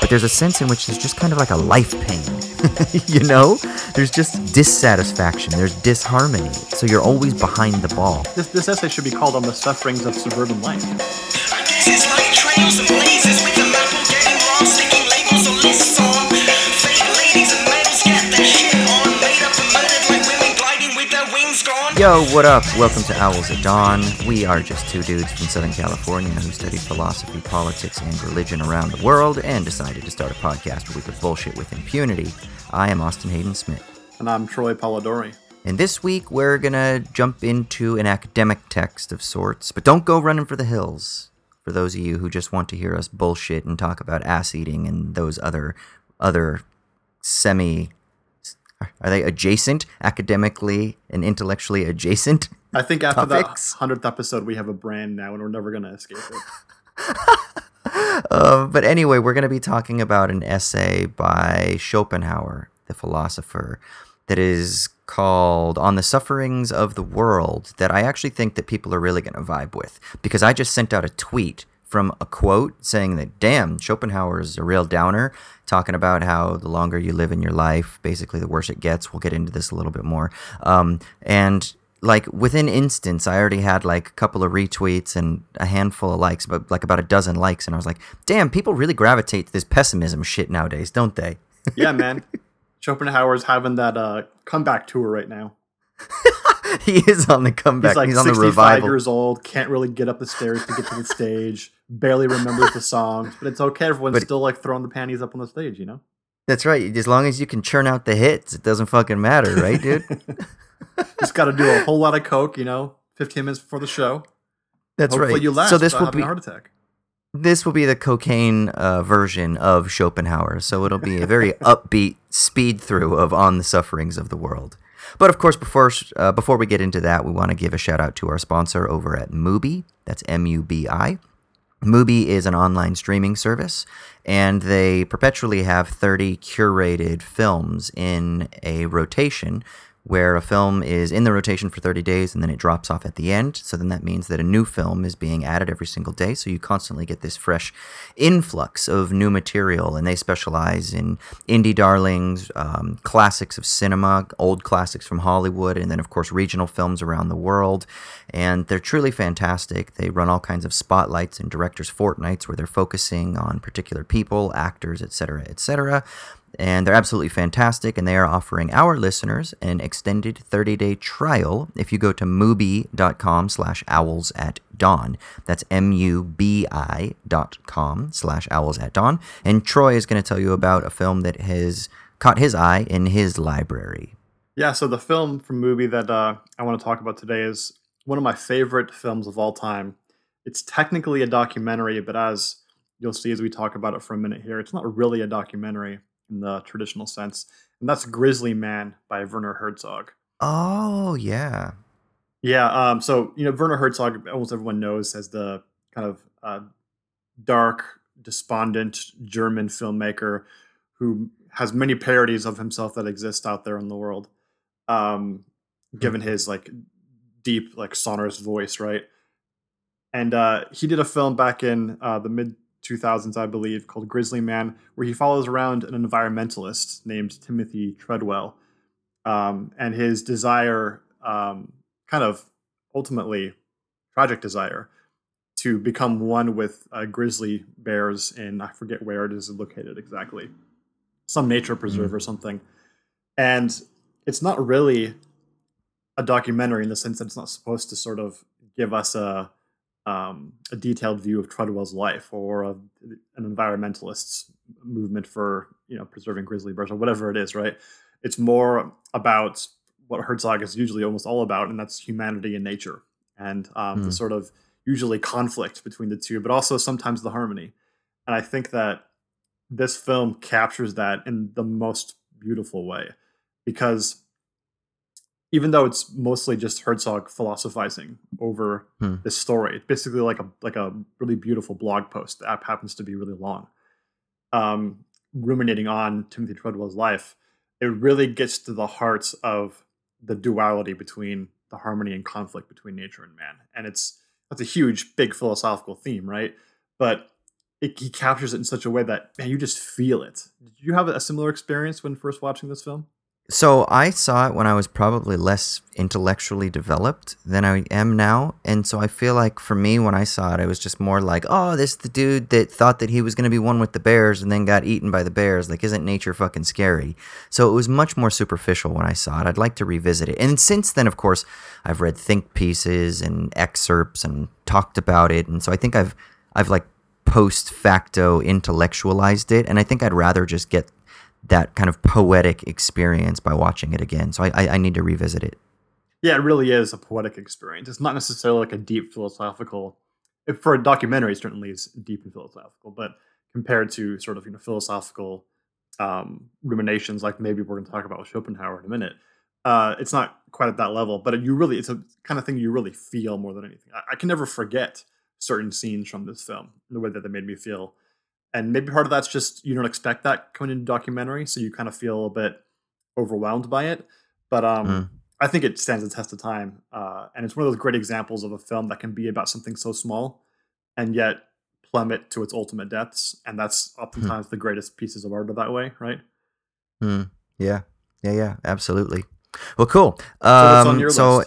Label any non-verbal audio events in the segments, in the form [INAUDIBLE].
But there's a sense in which there's just kind of like a life pain. [LAUGHS] you know? There's just dissatisfaction, there's disharmony. So you're always behind the ball. This, this essay should be called On the Sufferings of Suburban Life. Yo, what up? Welcome to Owls at Dawn. We are just two dudes from Southern California who studied philosophy, politics, and religion around the world and decided to start a podcast where we could bullshit with impunity. I am Austin Hayden Smith. And I'm Troy Polidori. And this week we're gonna jump into an academic text of sorts, but don't go running for the hills. For those of you who just want to hear us bullshit and talk about ass eating and those other other semi are they adjacent academically and intellectually adjacent? I think after topics? that hundredth episode, we have a brand now, and we're never gonna escape it. uh, [LAUGHS] but anyway, we're going to be talking about an essay by Schopenhauer, the philosopher, that is called "On the Sufferings of the World." That I actually think that people are really going to vibe with because I just sent out a tweet from a quote saying that, damn, Schopenhauer is a real downer, talking about how the longer you live in your life, basically the worse it gets. We'll get into this a little bit more. Um, and like within instance, I already had like a couple of retweets and a handful of likes, but like about a dozen likes. And I was like, damn, people really gravitate to this pessimism shit nowadays, don't they? yeah, man. [LAUGHS] Schopenhauer's having that uh, comeback tour right now. [LAUGHS] he is on the comeback. He's like He's on the 65 revival. years old, can't really get up the stairs to get to the stage, barely [LAUGHS] remembers the songs, but it's okay. Everyone's But- still like throwing the panties up on the stage, you know? That's right. As long as you can churn out the hits, it doesn't fucking matter, right, dude? [LAUGHS] Just got to do a whole lot of coke, you know, 15 minutes before the show. That's Hopefully right. you last so this will be a heart attack. this will be the cocaine uh, version of Schopenhauer. So it'll be a very [LAUGHS] upbeat speed through of on the sufferings of the world. But of course, before uh, before we get into that, we want to give a shout out to our sponsor over at Mubi. That's M U B I. Mubi is an online streaming service, and they perpetually have 30 curated films in a rotation where a film is in the rotation for 30 days and then it drops off at the end. So then that means that a new film is being added every single day. So you constantly get this fresh influx of new material. And they specialize in indie darlings, um, classics of cinema, old classics from Hollywood, and then, of course, regional films around the world. And they're truly fantastic. They run all kinds of spotlights and directors' fortnights where they're focusing on particular people, actors, etc., etc and they're absolutely fantastic and they are offering our listeners an extended 30-day trial if you go to mubi.com slash owls at dawn. That's m-u-b-i dot com slash owls at dawn. And troy is going to tell you about a film that has caught his eye in his library. Yeah, so the film from Mubi that uh, I want to talk about today is one of my favorite films of all time. It's technically a documentary, but as you'll see as we talk about it for a minute here, it's not really a documentary in the traditional sense. And that's Grizzly Man by Werner Herzog. oh yeah Yeah, um, so you know Werner Herzog, almost everyone knows as the kind of uh, dark, despondent German filmmaker who has many parodies of himself that exist out there in the world. Um, given his like deep, like sonorous voice, right? And uh, he did a film back in uh, the mid 2000s, I believe, called Grizzly Man, where he follows around an environmentalist named Timothy Treadwell, um, and his desire, um, kind of ultimately tragic desire, to become one with uh, grizzly bears in I forget where it is located exactly, some nature preserve or something, and it's not really a documentary in the sense that it's not supposed to sort of give us a um, a detailed view of Treadwell's life or of an environmentalist's movement for you know preserving grizzly bears or whatever it is, right? It's more about what Herzog is usually almost all about, and that's humanity and nature, and um, the Hmm. sort of usually conflict between the two, but also sometimes the harmony. And I think that this film captures that in the most beautiful way because even though it's mostly just Herzog philosophizing over Hmm. this story, it's basically like a like a really beautiful blog post that happens to be really long, um, ruminating on Timothy Treadwell's life. It really gets to the heart of the duality between the harmony and conflict between nature and man, and it's that's a huge, big philosophical theme, right? but it, he captures it in such a way that man, you just feel it. Did you have a similar experience when first watching this film? So I saw it when I was probably less intellectually developed than I am now, and so I feel like for me when I saw it, I was just more like, "Oh, this the dude that thought that he was going to be one with the bears and then got eaten by the bears. Like, isn't nature fucking scary?" So it was much more superficial when I saw it. I'd like to revisit it, and since then, of course, I've read think pieces and excerpts and talked about it, and so I think I've I've like post facto intellectualized it, and I think I'd rather just get that kind of poetic experience by watching it again. So I, I, I need to revisit it. Yeah, it really is a poetic experience. It's not necessarily like a deep philosophical. For a documentary, certainly is deep and philosophical, but compared to sort of you know philosophical um, ruminations, like maybe we're going to talk about with Schopenhauer in a minute, uh, it's not quite at that level. But you really, it's a kind of thing you really feel more than anything. I, I can never forget certain scenes from this film, the way that they made me feel and maybe part of that's just you don't expect that coming into documentary, so you kind of feel a bit overwhelmed by it. But um, mm. I think it stands the test of time, uh, and it's one of those great examples of a film that can be about something so small and yet plummet to its ultimate depths, and that's hmm. oftentimes mm. the greatest pieces of art are that way, right? Mm. Yeah, yeah, yeah, absolutely. Well, cool. Um, so, so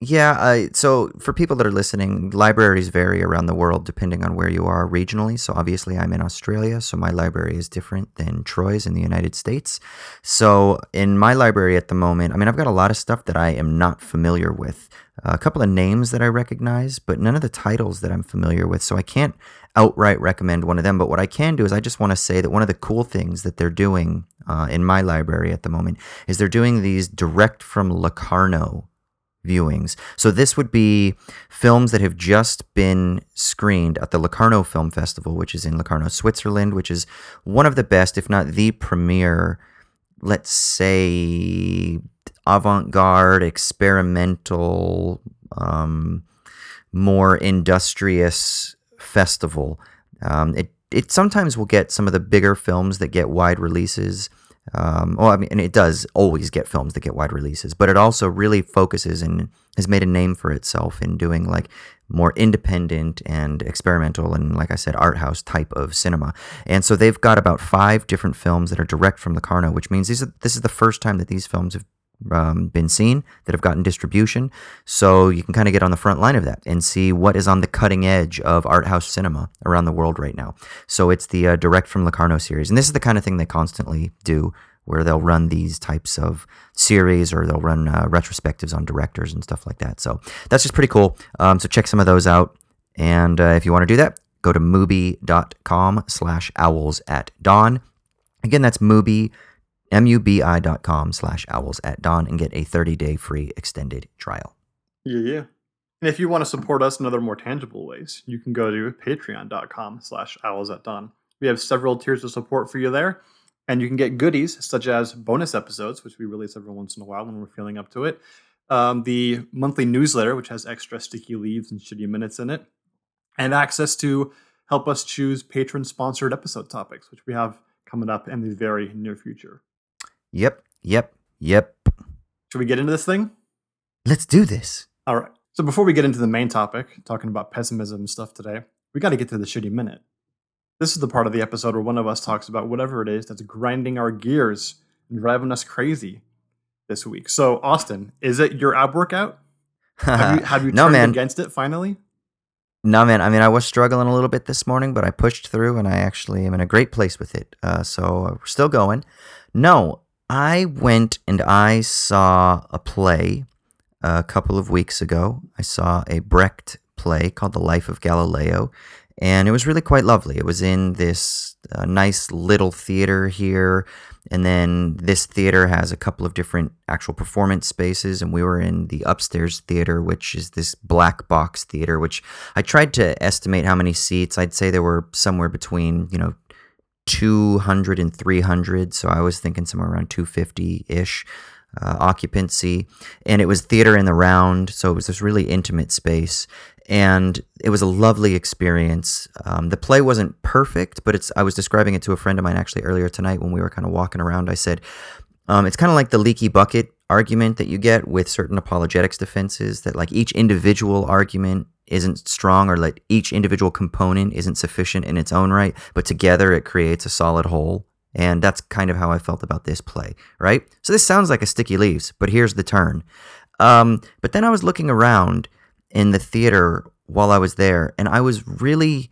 yeah, so for people that are listening, libraries vary around the world depending on where you are regionally. So obviously, I'm in Australia, so my library is different than Troy's in the United States. So in my library at the moment, I mean, I've got a lot of stuff that I am not familiar with. A couple of names that I recognize, but none of the titles that I'm familiar with. So I can't outright recommend one of them. But what I can do is I just want to say that one of the cool things that they're doing uh, in my library at the moment is they're doing these direct from Locarno viewings. So this would be films that have just been screened at the Locarno Film Festival, which is in Locarno, Switzerland, which is one of the best, if not the premier, let's say, avant-garde, experimental, um, more industrious festival. Um, it it sometimes will get some of the bigger films that get wide releases um, well, I mean, and it does always get films that get wide releases, but it also really focuses and has made a name for itself in doing like more independent and experimental and, like I said, art house type of cinema. And so they've got about five different films that are direct from Locarno, which means these are, this is the first time that these films have um, been seen, that have gotten distribution. So you can kind of get on the front line of that and see what is on the cutting edge of art house cinema around the world right now. So it's the uh, direct from Locarno series, and this is the kind of thing they constantly do. Where they'll run these types of series or they'll run uh, retrospectives on directors and stuff like that. So that's just pretty cool. Um, so check some of those out. And uh, if you want to do that, go to mubi.com slash owls at dawn. Again, that's mubi mubi.com slash owls at dawn and get a 30-day free extended trial. Yeah, yeah. And if you want to support us in other more tangible ways, you can go to patreon.com slash owls at dawn. We have several tiers of support for you there, and you can get goodies such as bonus episodes, which we release every once in a while when we're feeling up to it, um, the monthly newsletter, which has extra sticky leaves and shitty minutes in it, and access to help us choose patron-sponsored episode topics, which we have coming up in the very near future. Yep, yep, yep. Should we get into this thing? Let's do this. All right. So before we get into the main topic, talking about pessimism stuff today, we got to get to the shitty minute. This is the part of the episode where one of us talks about whatever it is that's grinding our gears and driving us crazy this week. So, Austin, is it your ab workout? Have you, have you [LAUGHS] no, turned man. against it finally? No, man. I mean, I was struggling a little bit this morning, but I pushed through and I actually am in a great place with it. Uh, so we're still going. No, I went and I saw a play a couple of weeks ago. I saw a Brecht play called The Life of Galileo, and it was really quite lovely. It was in this uh, nice little theater here, and then this theater has a couple of different actual performance spaces, and we were in the upstairs theater, which is this black box theater, which I tried to estimate how many seats. I'd say there were somewhere between, you know, 200 and 300. So I was thinking somewhere around 250 ish uh, occupancy. And it was theater in the round. So it was this really intimate space. And it was a lovely experience. Um, the play wasn't perfect, but it's. I was describing it to a friend of mine actually earlier tonight when we were kind of walking around. I said, um, it's kind of like the leaky bucket argument that you get with certain apologetics defenses that like each individual argument isn't strong or like each individual component isn't sufficient in its own right, but together it creates a solid whole. And that's kind of how I felt about this play, right? So this sounds like a sticky leaves, but here's the turn. Um, but then I was looking around in the theater while I was there, and I was really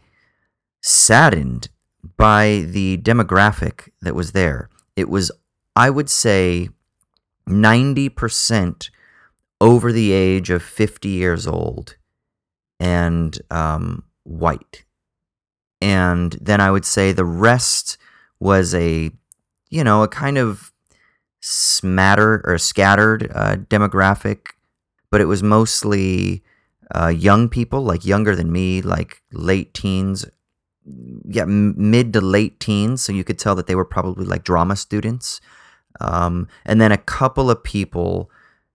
saddened by the demographic that was there. It was, I would say, 90% over the age of 50 years old and um, white. And then I would say the rest was a, you know, a kind of smatter or scattered uh, demographic, but it was mostly uh, young people, like younger than me, like late teens, yeah, mid to late teens. So you could tell that they were probably like drama students. Um, and then a couple of people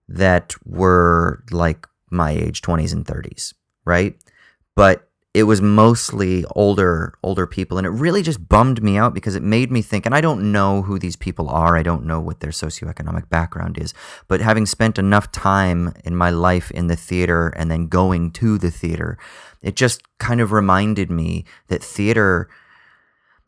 that were like my age, 20s and 30s, right? But it was mostly older older people and it really just bummed me out because it made me think and I don't know who these people are I don't know what their socioeconomic background is but having spent enough time in my life in the theater and then going to the theater it just kind of reminded me that theater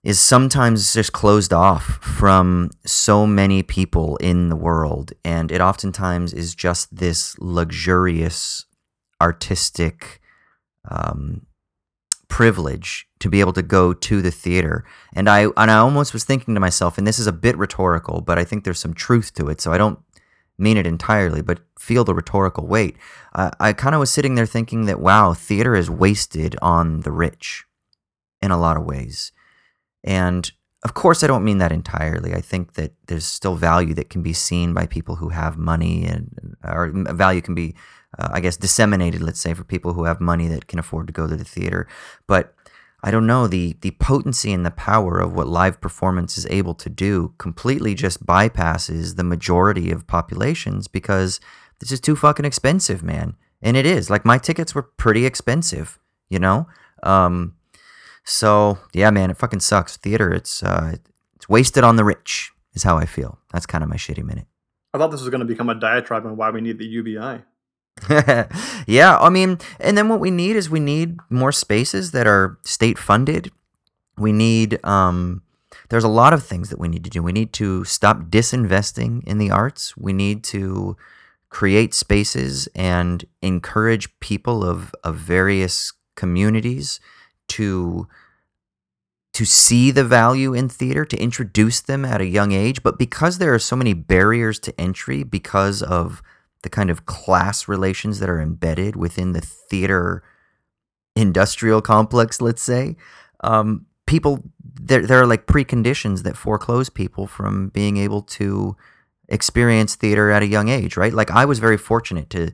is sometimes just closed off from so many people in the world and it oftentimes is just this luxurious artistic um, privilege to be able to go to the theater. And I and I almost was thinking to myself, and this is a bit rhetorical, but I think there's some truth to it. So I don't mean it entirely, but feel the rhetorical weight. I, I kind of was sitting there thinking that wow, theater is wasted on the rich in a lot of ways. And of course, I don't mean that entirely. I think that there's still value that can be seen by people who have money, and or value can be uh, I guess, disseminated, let's say, for people who have money that can afford to go to the theater. But I don't know, the, the potency and the power of what live performance is able to do completely just bypasses the majority of populations because this is too fucking expensive, man. And it is. Like, my tickets were pretty expensive, you know? Um, so, yeah, man, it fucking sucks. Theater, it's, uh, it's wasted on the rich, is how I feel. That's kind of my shitty minute. I thought this was going to become a diatribe on why we need the UBI. [LAUGHS] yeah, I mean, and then what we need is we need more spaces that are state funded. We need um there's a lot of things that we need to do. We need to stop disinvesting in the arts. We need to create spaces and encourage people of of various communities to to see the value in theater, to introduce them at a young age, but because there are so many barriers to entry because of the kind of class relations that are embedded within the theater industrial complex, let's say, um, people there there are like preconditions that foreclose people from being able to experience theater at a young age, right? Like I was very fortunate to.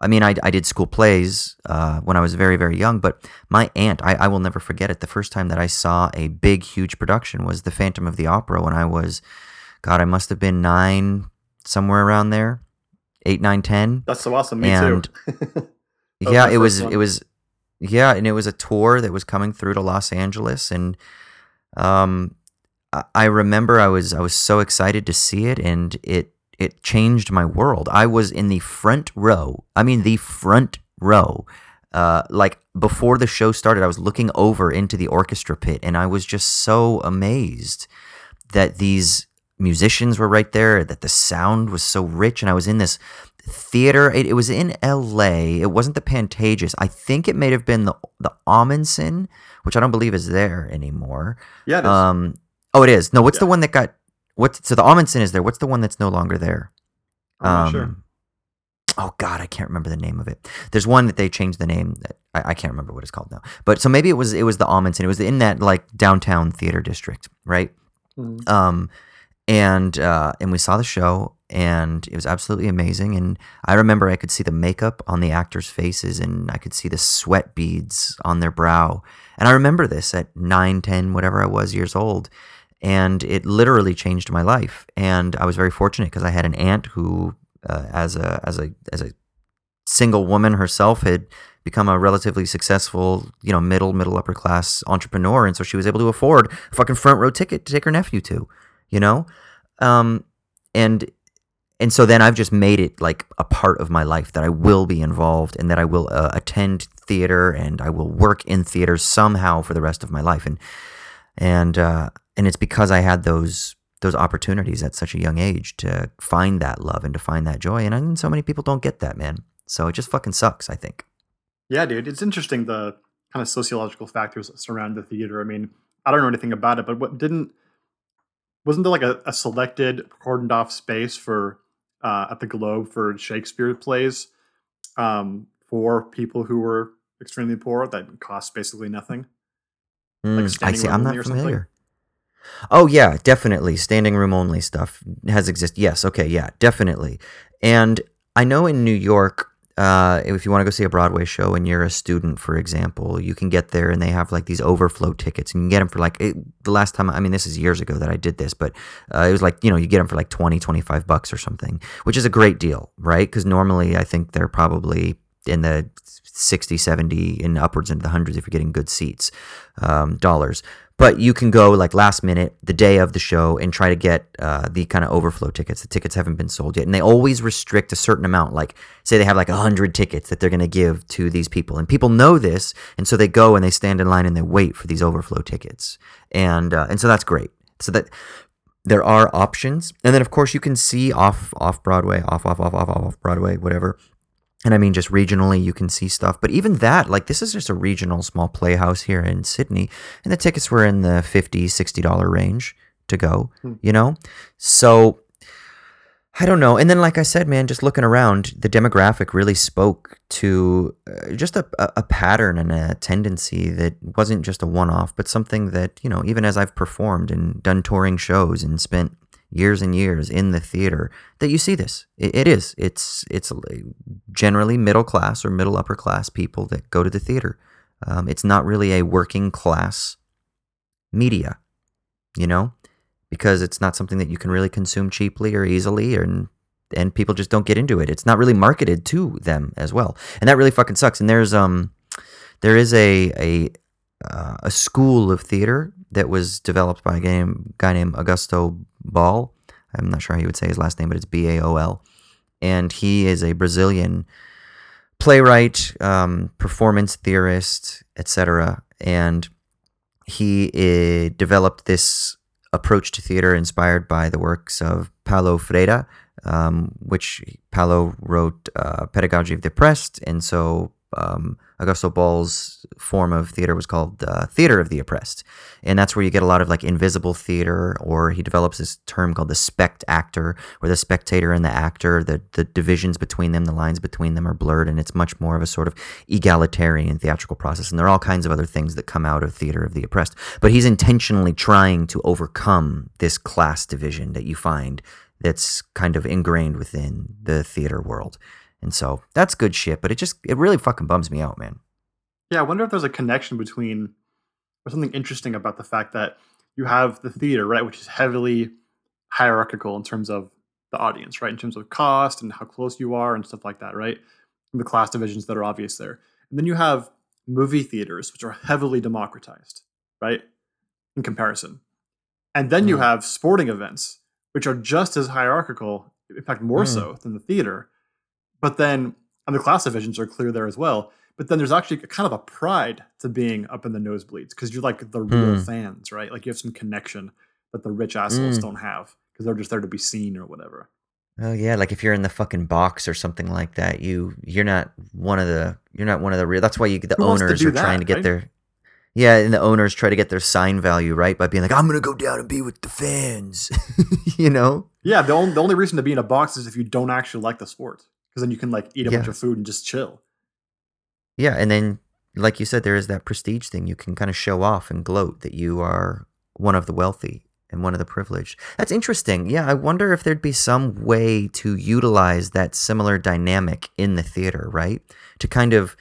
I mean, I, I did school plays uh, when I was very, very young, but my aunt, I, I will never forget it. The first time that I saw a big, huge production was The Phantom of the Opera when I was, God, I must have been nine, somewhere around there eight, nine, ten. That's so awesome. Me and, [LAUGHS] too. yeah, it was. One. It was. Yeah, and it was a tour that was coming through to Los Angeles, and um, I remember I was I was so excited to see it, and it it changed my world. I was in the front row. I mean, the front row. Uh, like before the show started, I was looking over into the orchestra pit, and I was just so amazed that these musicians were right there, that the sound was so rich, and I was in this theater. It, it was in L.A. It wasn't the Pantages. I think it may have been the the Ahmanson, which I don't believe is there anymore. Yeah. It um. Oh, it is. No. What's yeah. the one that got? What's so the Ahmanson is there? What's the one that's no longer there? I'm um, sure. Oh God, I can't remember the name of it. There's one that they changed the name. That I, I can't remember what it's called now. But so maybe it was it was the Ahmanson. It was in that like downtown theater district, right? Mm-hmm. Um, and uh, and we saw the show and it was absolutely amazing and i remember i could see the makeup on the actors faces and i could see the sweat beads on their brow and i remember this at 9 10 whatever i was years old and it literally changed my life and i was very fortunate because i had an aunt who uh, as a as a as a single woman herself had become a relatively successful, you know, middle middle upper class entrepreneur, and so she was able to afford a fucking front row ticket to take her nephew to you know um and and so then I've just made it like a part of my life that I will be involved and that I will uh, attend theater and I will work in theater somehow for the rest of my life. And and uh, and it's because I had those those opportunities at such a young age to find that love and to find that joy. And, and so many people don't get that, man. So it just fucking sucks. I think. Yeah, dude, it's interesting the kind of sociological factors that surround the theater. I mean, I don't know anything about it, but what didn't wasn't there like a, a selected cordoned off space for uh, at the Globe for Shakespeare plays um, for people who were extremely poor that cost basically nothing? Mm, I see. I'm not familiar. Oh yeah, definitely. Standing room only stuff has existed. Yes. Okay. Yeah. Definitely. And I know in New York, uh, if you want to go see a Broadway show and you're a student, for example, you can get there and they have like these overflow tickets and you can get them for like it, the last time, I mean, this is years ago that I did this, but uh, it was like, you know, you get them for like 20, 25 bucks or something, which is a great deal, right? Because normally I think they're probably in the 60, 70, and upwards into the hundreds if you're getting good seats, um, dollars. But you can go like last minute the day of the show and try to get uh, the kind of overflow tickets. The tickets haven't been sold yet and they always restrict a certain amount. Like say they have like 100 tickets that they're going to give to these people and people know this and so they go and they stand in line and they wait for these overflow tickets. And uh, and so that's great. So that there are options. And then of course you can see off off broadway off off off off off broadway whatever and I mean, just regionally, you can see stuff. But even that, like, this is just a regional small playhouse here in Sydney. And the tickets were in the $50, $60 range to go, hmm. you know? So I don't know. And then, like I said, man, just looking around, the demographic really spoke to uh, just a, a pattern and a tendency that wasn't just a one off, but something that, you know, even as I've performed and done touring shows and spent years and years in the theater that you see this. it, it is. It's it's generally middle class or middle upper class people that go to the theater. Um, it's not really a working class media, you know, because it's not something that you can really consume cheaply or easily, and and people just don't get into it. It's not really marketed to them as well, and that really fucking sucks. And there's um there is a a uh, a school of theater that was developed by a guy, guy named Augusto Boal. I'm not sure how you would say his last name, but it's B A O L. And he is a Brazilian playwright, um, performance theorist, etc. And he uh, developed this approach to theater inspired by the works of Paulo Freire, um, which Paulo wrote uh, Pedagogy of the Oppressed, and so um, Augusto Boal's form of theater was called uh, theater of the oppressed, and that's where you get a lot of like invisible theater. Or he develops this term called the spect actor, where the spectator and the actor, the the divisions between them, the lines between them are blurred, and it's much more of a sort of egalitarian theatrical process. And there are all kinds of other things that come out of theater of the oppressed, but he's intentionally trying to overcome this class division that you find that's kind of ingrained within the theater world. And so that's good shit, but it just it really fucking bums me out, man. Yeah, I wonder if there's a connection between or something interesting about the fact that you have the theater, right, which is heavily hierarchical in terms of the audience, right? In terms of cost and how close you are and stuff like that, right? And the class divisions that are obvious there. And then you have movie theaters, which are heavily democratized, right? In comparison. And then mm. you have sporting events, which are just as hierarchical, in fact, more mm. so than the theater. But then, and the class divisions are clear there as well. But then there's actually kind of a pride to being up in the nosebleeds because you're like the real mm. fans, right? Like you have some connection that the rich assholes mm. don't have because they're just there to be seen or whatever. Oh yeah, like if you're in the fucking box or something like that, you you're not one of the you're not one of the real. That's why you the Who owners are that, trying to get right? their yeah, and the owners try to get their sign value right by being like, I'm gonna go down and be with the fans, [LAUGHS] you know? Yeah, the only the only reason to be in a box is if you don't actually like the sport because then you can like eat a yeah. bunch of food and just chill. Yeah, and then like you said, there is that prestige thing. You can kind of show off and gloat that you are one of the wealthy and one of the privileged. That's interesting. Yeah, I wonder if there'd be some way to utilize that similar dynamic in the theater, right? To kind of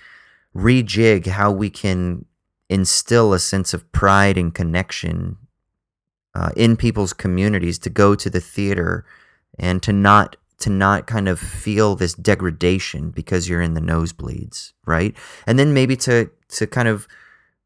rejig how we can instill a sense of pride and connection uh, in people's communities to go to the theater and to not to not kind of feel this degradation because you're in the nosebleeds, right? And then maybe to to kind of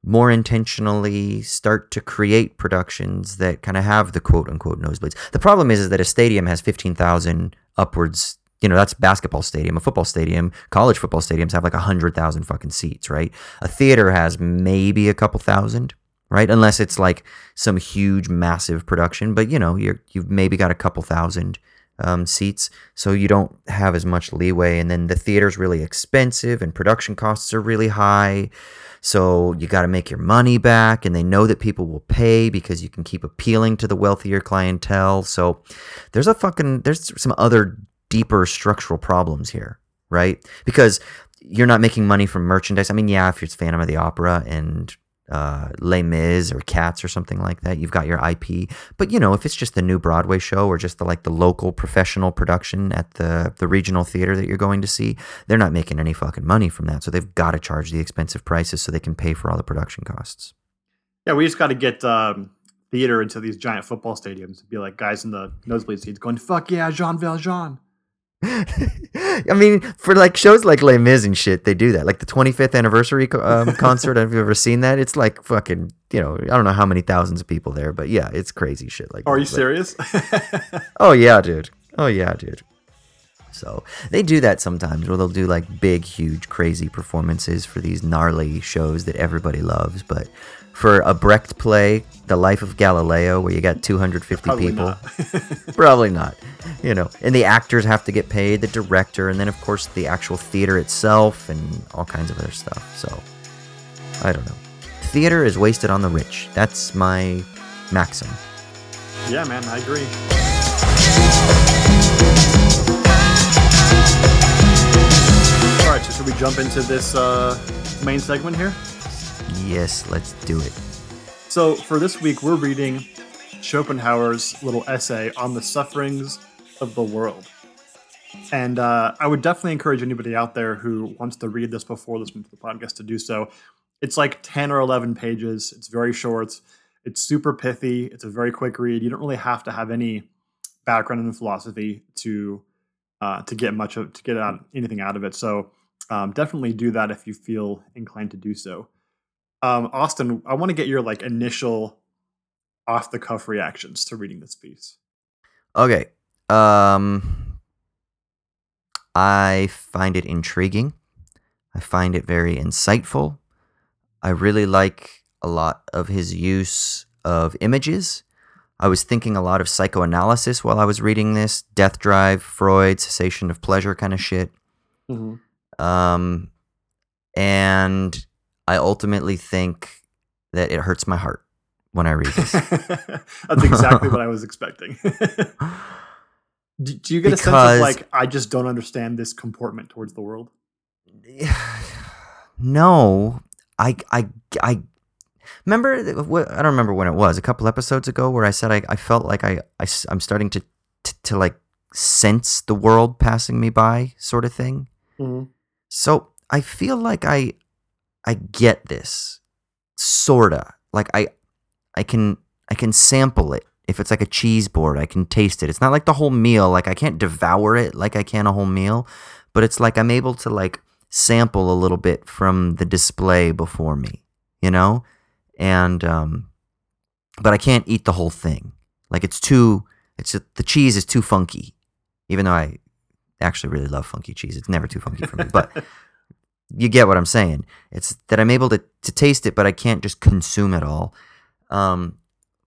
more intentionally start to create productions that kind of have the quote unquote nosebleeds. The problem is, is that a stadium has 15,000 upwards you know, that's basketball stadium, a football stadium, college football stadiums have like a hundred thousand fucking seats, right? A theater has maybe a couple thousand, right? Unless it's like some huge, massive production, but you know, you're you've maybe got a couple thousand um, seats, so you don't have as much leeway. And then the theater's really expensive, and production costs are really high. So you got to make your money back, and they know that people will pay because you can keep appealing to the wealthier clientele. So there's a fucking there's some other deeper structural problems here, right? Because you're not making money from merchandise. I mean, yeah, if it's Phantom of the Opera and uh, Les Mis or Cats or something like that, you've got your IP. But you know, if it's just the new Broadway show or just the like the local professional production at the the regional theater that you're going to see, they're not making any fucking money from that. So they've got to charge the expensive prices so they can pay for all the production costs. Yeah, we just got to get um, theater into these giant football stadiums and be like guys in the nosebleed seats going, "Fuck yeah, Jean Valjean." [LAUGHS] I mean, for like shows like Les Mis and shit, they do that. Like the 25th anniversary um, [LAUGHS] concert. Have you ever seen that? It's like fucking, you know, I don't know how many thousands of people there, but yeah, it's crazy shit. Like, Are that. you serious? [LAUGHS] oh yeah, dude. Oh yeah, dude. So they do that sometimes, where they'll do like big, huge, crazy performances for these gnarly shows that everybody loves. But for a Brecht play, The Life of Galileo, where you got [LAUGHS] 250 Probably people, not. [LAUGHS] probably not. You know, and the actors have to get paid, the director, and then of course the actual theater itself, and all kinds of other stuff. So I don't know. Theater is wasted on the rich. That's my maxim. yeah, man, I agree. All right, so should we jump into this uh, main segment here? Yes, let's do it. So for this week, we're reading Schopenhauer's little essay on the sufferings of the world. And uh, I would definitely encourage anybody out there who wants to read this before listening to the podcast to do so. It's like 10 or 11 pages. It's very short. It's super pithy. It's a very quick read. You don't really have to have any background in philosophy to uh, to get much of to get out anything out of it. So um, definitely do that if you feel inclined to do so. Um, Austin, I want to get your like initial off the cuff reactions to reading this piece. Okay. Um I find it intriguing. I find it very insightful. I really like a lot of his use of images. I was thinking a lot of psychoanalysis while I was reading this, death drive, Freud, cessation of pleasure kind of shit. Um and I ultimately think that it hurts my heart when I read this. [LAUGHS] That's exactly what I was expecting. [LAUGHS] do, do you get a sense of like I just don't understand this comportment towards the world? [SIGHS] no, I, I, I remember. I don't remember when it was. A couple episodes ago, where I said I, I felt like I, I, am starting to, to, to like sense the world passing me by, sort of thing. Mm-hmm. So I feel like I, I get this, sorta. Like I, I can, I can sample it. If it's like a cheese board, I can taste it. It's not like the whole meal. Like I can't devour it like I can a whole meal, but it's like I'm able to like sample a little bit from the display before me, you know? And um but I can't eat the whole thing. Like it's too it's the cheese is too funky. Even though I actually really love funky cheese. It's never too funky for me, but [LAUGHS] you get what I'm saying. It's that I'm able to to taste it, but I can't just consume it all. Um,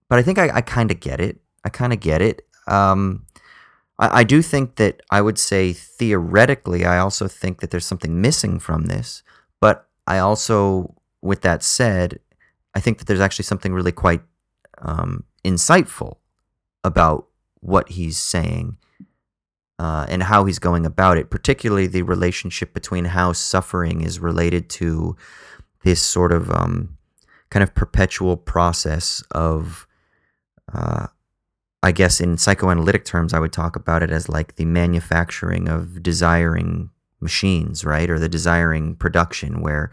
but I think I, I kind of get it. I kind of get it. Um, I, I do think that I would say theoretically, I also think that there's something missing from this. But I also, with that said, I think that there's actually something really quite um, insightful about what he's saying uh, and how he's going about it, particularly the relationship between how suffering is related to this sort of um, kind of perpetual process of, uh, I guess, in psychoanalytic terms, I would talk about it as like the manufacturing of desiring machines, right? Or the desiring production where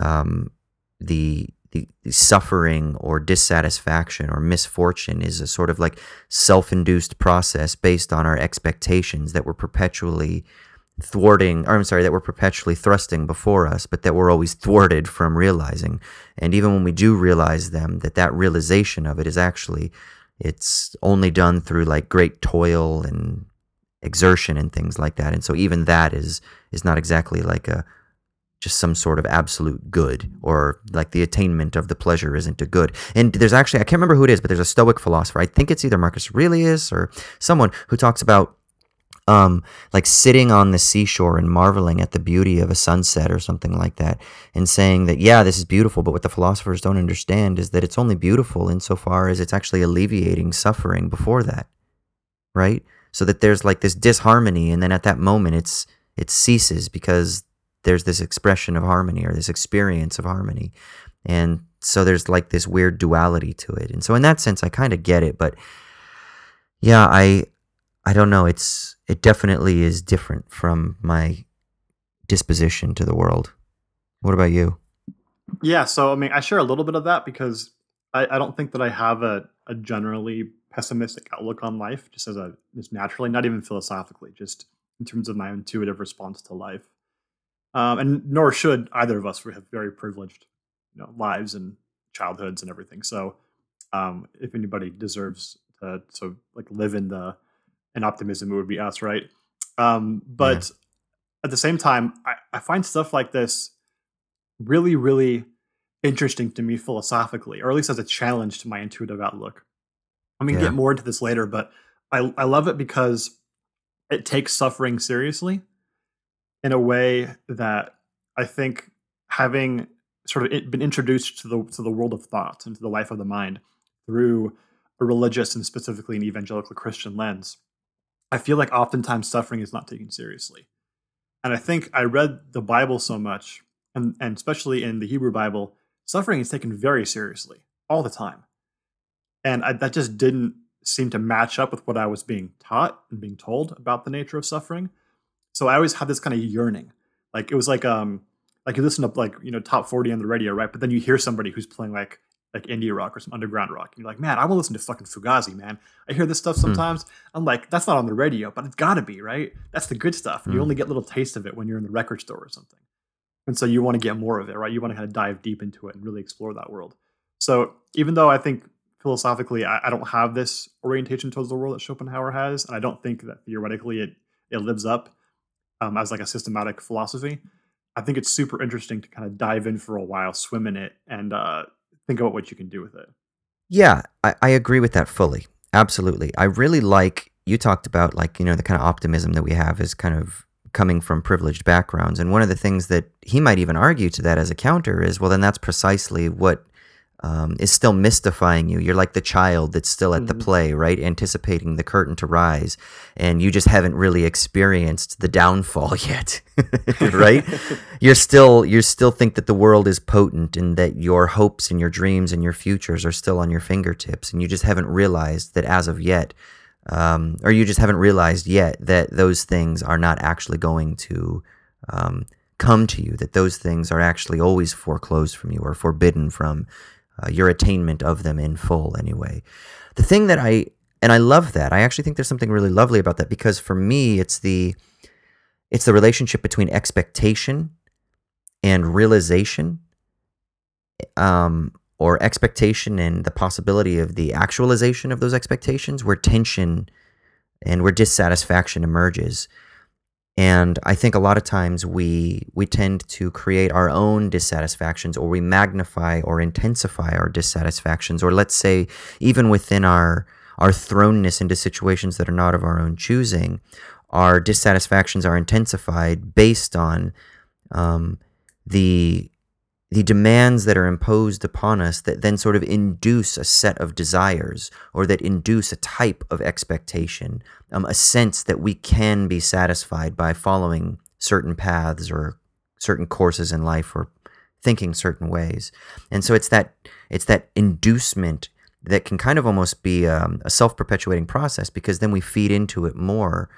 um, the the, the suffering or dissatisfaction or misfortune is a sort of like self-induced process based on our expectations that we're perpetually thwarting or I'm sorry that we're perpetually thrusting before us but that we're always thwarted from realizing and even when we do realize them that that realization of it is actually it's only done through like great toil and exertion and things like that. And so even that is is not exactly like a just some sort of absolute good or like the attainment of the pleasure isn't a good. And there's actually I can't remember who it is, but there's a Stoic philosopher. I think it's either Marcus Aurelius or someone who talks about um, like sitting on the seashore and marveling at the beauty of a sunset or something like that, and saying that, yeah, this is beautiful, but what the philosophers don't understand is that it's only beautiful insofar as it's actually alleviating suffering before that, right? So that there's like this disharmony, and then at that moment, it's it ceases because there's this expression of harmony or this experience of harmony, and so there's like this weird duality to it, and so in that sense, I kind of get it, but yeah, I I don't know, it's it definitely is different from my disposition to the world. What about you? Yeah, so I mean, I share a little bit of that because I, I don't think that I have a, a generally pessimistic outlook on life, just as a just naturally, not even philosophically, just in terms of my intuitive response to life. Um, and nor should either of us. We have very privileged, you know, lives and childhoods and everything. So, um, if anybody deserves to, to like live in the an optimism, it would be us, right? Um, but yeah. at the same time, I, I find stuff like this really, really interesting to me philosophically, or at least as a challenge to my intuitive outlook. I'm gonna yeah. get more into this later, but I, I love it because it takes suffering seriously in a way that I think having sort of been introduced to the to the world of thought and to the life of the mind through a religious and specifically an evangelical Christian lens I feel like oftentimes suffering is not taken seriously. And I think I read the Bible so much, and, and especially in the Hebrew Bible, suffering is taken very seriously all the time. And I, that just didn't seem to match up with what I was being taught and being told about the nature of suffering. So I always had this kind of yearning. Like it was like um like you listen to like you know top 40 on the radio, right? But then you hear somebody who's playing like like indie rock or some underground rock. And you're like, man, I want to listen to fucking Fugazi, man. I hear this stuff hmm. sometimes. Mm. I'm like, that's not on the radio, but it's got to be, right? That's the good stuff. Mm. You hmm. only get a little taste of it when you're in the record store or something. And so you want to get more of it, right? You want to kind of dive deep into it and really explore that world. So even though I think philosophically I, I don't have this orientation towards the world that Schopenhauer has, and I don't think that theoretically it it lives up um, as like a systematic philosophy, I think it's super interesting to kind of dive in for a while, swim in it, and uh, think about what you can do with it. Yeah, I, I agree with that fully. Absolutely. I really like you talked about like, you know, the kind of optimism that we have is kind of coming from privileged backgrounds. And one of the things that he might even argue to that as a counter is, well, then that's precisely what um, is still mystifying you. You're like the child that's still at mm-hmm. the play, right? Anticipating the curtain to rise, and you just haven't really experienced the downfall [LAUGHS] yet, right? [LAUGHS] you're still you still think that the world is potent and that your hopes and your dreams and your futures are still on your fingertips, and you just haven't realized that as of yet. Um, or you just haven't realized yet that those things are not actually going to um, come to you, that those things are actually always foreclosed from you or forbidden from uh, your attainment of them in full anyway. The thing that I and I love that. I actually think there's something really lovely about that because for me it's the it's the relationship between expectation and realization um, or expectation and the possibility of the actualization of those expectations where tension and where dissatisfaction emerges and I think a lot of times we we tend to create our own dissatisfactions or we magnify or intensify our dissatisfactions or let's say even within our our thrownness into situations that are not of our own choosing, our dissatisfactions are intensified based on um, the the demands that are imposed upon us that then sort of induce a set of desires or that induce a type of expectation, um, a sense that we can be satisfied by following certain paths or certain courses in life or thinking certain ways. And so it's that it's that inducement that can kind of almost be um, a self-perpetuating process because then we feed into it more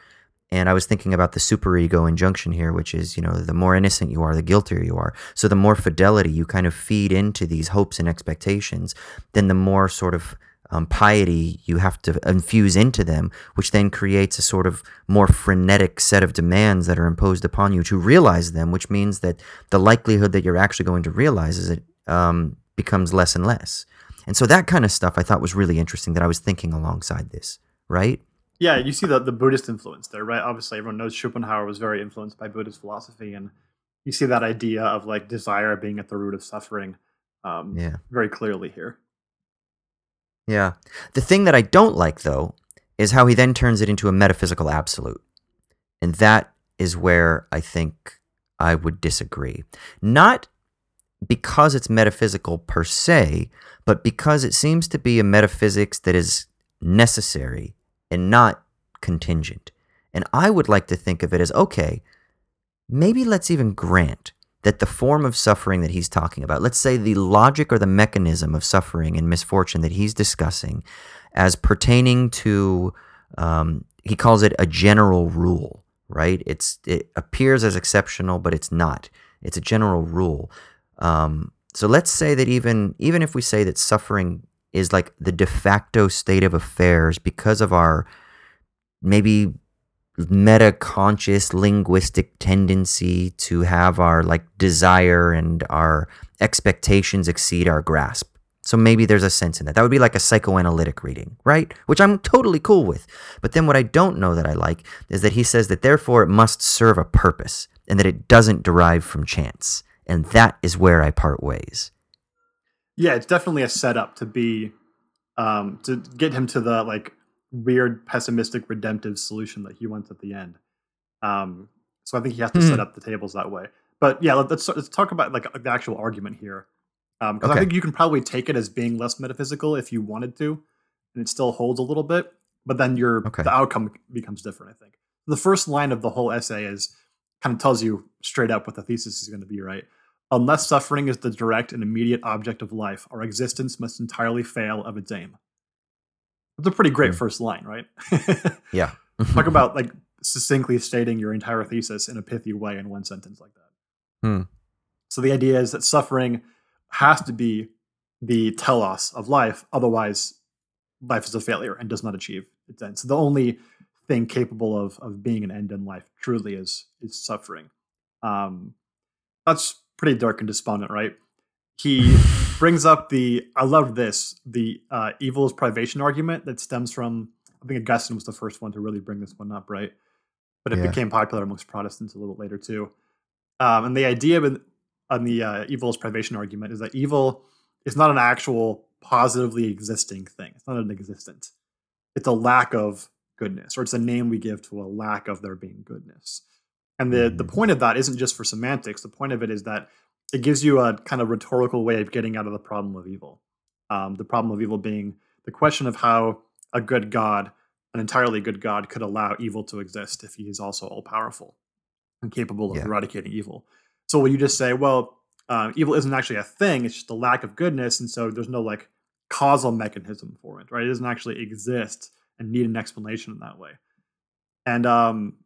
and I was thinking about the superego injunction here, which is, you know, the more innocent you are, the guiltier you are. So the more fidelity you kind of feed into these hopes and expectations, then the more sort of um, piety you have to infuse into them, which then creates a sort of more frenetic set of demands that are imposed upon you to realize them, which means that the likelihood that you're actually going to realize is it um, becomes less and less. And so that kind of stuff I thought was really interesting that I was thinking alongside this, right? Yeah, you see the, the Buddhist influence there, right? Obviously, everyone knows Schopenhauer was very influenced by Buddhist philosophy, and you see that idea of like desire being at the root of suffering um, Yeah. very clearly here. Yeah. The thing that I don't like, though, is how he then turns it into a metaphysical absolute. And that is where I think I would disagree. Not because it's metaphysical per se, but because it seems to be a metaphysics that is necessary and not contingent. And I would like to think of it as okay, maybe let's even grant that the form of suffering that he's talking about, let's say the logic or the mechanism of suffering and misfortune that he's discussing as pertaining to, um, he calls it a general rule, right? It's It appears as exceptional, but it's not. It's a general rule. Um, so let's say that even even if we say that suffering is like the de facto state of affairs because of our maybe meta conscious linguistic tendency to have our like desire and our expectations exceed our grasp. So maybe there's a sense in that. That would be like a psychoanalytic reading, right? Which I'm totally cool with. But then what I don't know that I like is that he says that therefore it must serve a purpose and that it doesn't derive from chance. And that is where I part ways. Yeah, it's definitely a setup to be um, to get him to the like weird pessimistic redemptive solution that he wants at the end. Um, so I think he has to Hmm. set up the tables that way. But yeah, let- let's let's talk about like the actual argument here, because I Okay. think you can probably take it as being less metaphysical if you wanted to, and it still holds a little bit. But then your Okay. the outcome becomes different. I think the first line of the whole essay is kind of tells you straight up what the thesis is going to be, right? Unless suffering is the direct and immediate object of life, our existence must entirely fail of its aim. It's a pretty great Hmm. first line, right? Yeah. [LAUGHS] Talk about like succinctly stating your entire thesis in a pithy way in one sentence like that. Hmm. So the idea is that suffering has to be the telos of life, otherwise life is a failure and does not achieve its end. So the only thing capable of of being an end in life truly is is suffering. Um, that's pretty dark and despondent, right? He [LAUGHS] brings up the I love this the uh, evil is privation argument that stems from I think Augustine was the first one to really bring this one up, right? But it Yeah. became popular amongst Protestants a little bit later too. Um, and the idea on the uh, evil is privation argument is that evil is not an actual positively existing thing. It's not an existent. It's a lack of goodness, or it's a name we give to a lack of there being goodness. And the the Mhm. point of that isn't just for semantics. The point of it is that it gives you a kind of rhetorical way of getting out of the problem of evil. Um, the problem of evil being the question of how a good God, an entirely good God, could allow evil to exist if he is also all powerful and capable of Yeah. eradicating evil. So will you just say, well, uh, evil isn't actually a thing; it's just a lack of goodness, and so there's no like causal mechanism for it, right? It doesn't actually exist and need an explanation in that way. And um,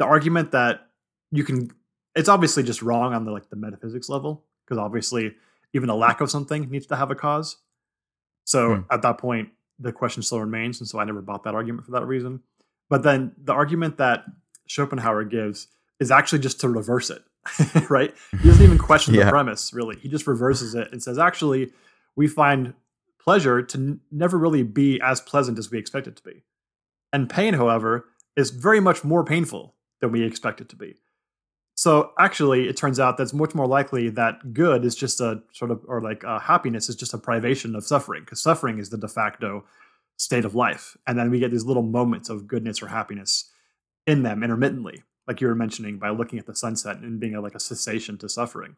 the argument that you can, it's obviously just wrong on the like the metaphysics level because obviously even a lack of something needs to have a cause. So Hmm. at that point, the question still remains, and so I never bought that argument for that reason. But then the argument that Schopenhauer gives is actually just to reverse it, [LAUGHS] right? He doesn't even question [LAUGHS] Yeah. the premise, really. He just reverses it and says, actually, we find pleasure to n- never really be as pleasant as we expect it to be. And pain, however, is very much more painful than we expect it to be. So actually, it turns out that's much more likely that good is just a sort of, or like uh, happiness is just a privation of suffering, because suffering is the de facto state of life. And then we get these little moments of goodness or happiness in them intermittently, like you were mentioning, by looking at the sunset and being a, like a cessation to suffering.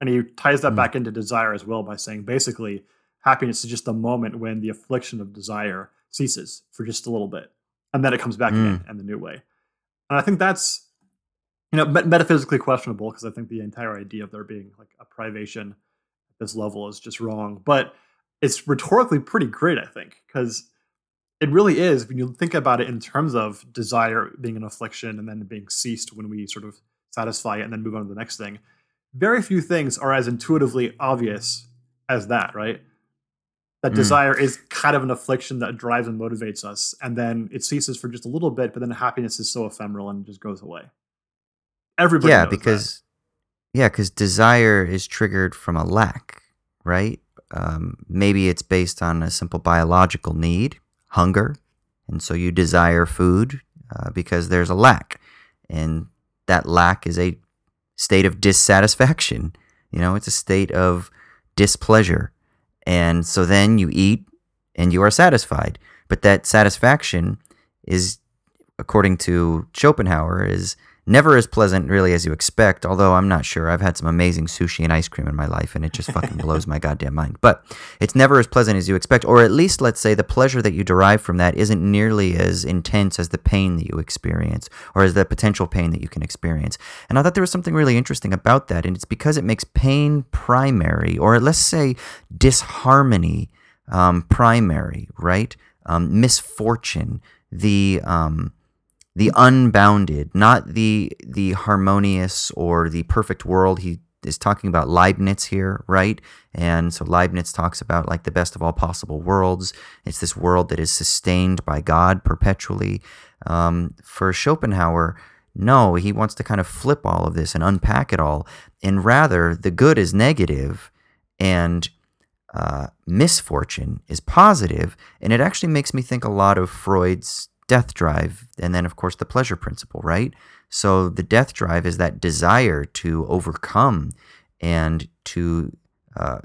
And he ties that Mm. back into desire as well by saying basically, happiness is just a moment when the affliction of desire ceases for just a little bit. And then it comes back again in the new way. And I think that's you know met- metaphysically questionable because I think the entire idea of there being like a privation at this level is just wrong. But it's rhetorically pretty great, I think, because it really is when you think about it in terms of desire being an affliction and then being ceased when we sort of satisfy it and then move on to the next thing. Very few things are as intuitively obvious as that, right? That Mm. desire is kind of an affliction that drives and motivates us, and then it ceases for just a little bit, but then happiness is so ephemeral and just goes away. Everybody yeah, knows that. because yeah, because desire is triggered from a lack, right? Um, maybe it's based on a simple biological need, hunger, And so you desire food uh, because there's a lack. And that lack is a state of dissatisfaction. You know, it's a state of displeasure. And so then you eat and you are satisfied. But that satisfaction is, according to Schopenhauer, is never as pleasant really as you expect although i'm not sure. I've had some amazing sushi and ice cream in my life and it just fucking blows my goddamn mind. But it's never as pleasant as you expect or at least let's say the pleasure that you derive from that isn't nearly as intense as the pain that you experience or as the potential pain that you can experience. And i thought there was something really interesting about that and it's because it makes pain primary or let's say disharmony um, primary right? Um, misfortune the um, the unbounded, not the the harmonious or the perfect world. He is talking about Leibniz here, right? And so Leibniz talks about like the best of all possible worlds. It's this world that is sustained by God perpetually. Um, for Schopenhauer, no, he wants to kind of flip all of this and unpack it all, and rather the good is negative, and uh, misfortune is positive. and it actually makes me think a lot of Freud's death drive, and then, of course, the pleasure principle, right? So the death drive is that desire to overcome and to uh,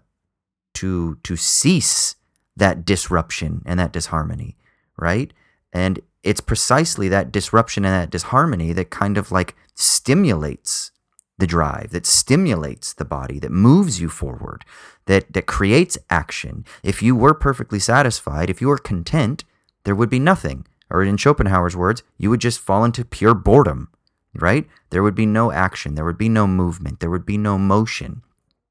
to to cease that disruption and that disharmony, right? And it's precisely that disruption and that disharmony that kind of like stimulates the drive, that stimulates the body, that moves you forward, that that creates action. If you were perfectly satisfied, if you were content, there would be nothing or in Schopenhauer's words, you would just fall into pure boredom, right? There would be no action, there would be no movement, there would be no motion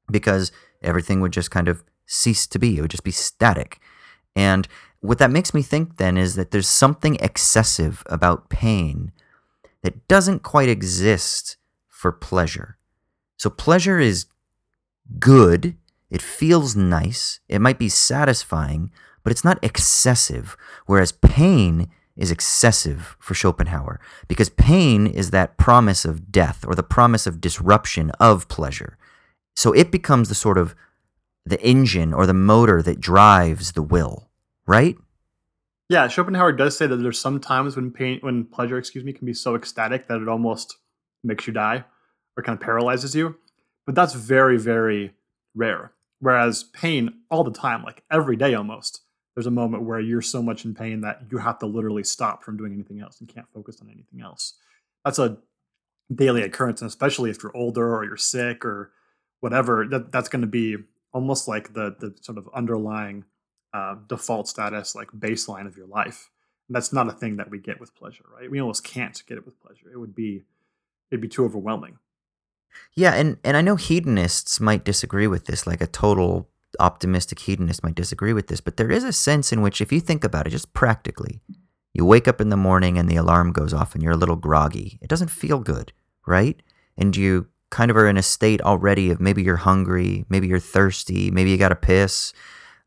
because everything would just kind of cease to be. It would just be static. And what that makes me think then is that there's something excessive about pain that doesn't quite exist for pleasure. So pleasure is good, it feels nice, it might be satisfying, but it's not excessive. Whereas pain is excessive for Schopenhauer because pain is that promise of death or the promise of disruption of pleasure. So it becomes the sort of the engine or the motor that drives the will, right? Yeah, Schopenhauer does say that there's some times when pain when pleasure, excuse me, can be so ecstatic that it almost makes you die or kind of paralyzes you. But that's very very rare. Whereas pain all the time, like every day almost, there's a moment where you're so much in pain that you have to literally stop from doing anything else and can't focus on anything else. That's a daily occurrence, and especially if you're older or you're sick or whatever, that that's going to be almost like the the sort of underlying uh, default status, like baseline of your life. And that's not a thing that we get with pleasure, right? We almost can't get it with pleasure. It would be it'd be too overwhelming. Yeah, and and I know hedonists might disagree with this, like a total optimistic hedonist might disagree with this, but there is a sense in which, if you think about it just practically, you wake up in the morning and the alarm goes off and you're a little groggy. It doesn't feel good, right? And you kind of are in a state already of maybe you're hungry, maybe you're thirsty, maybe you got to piss.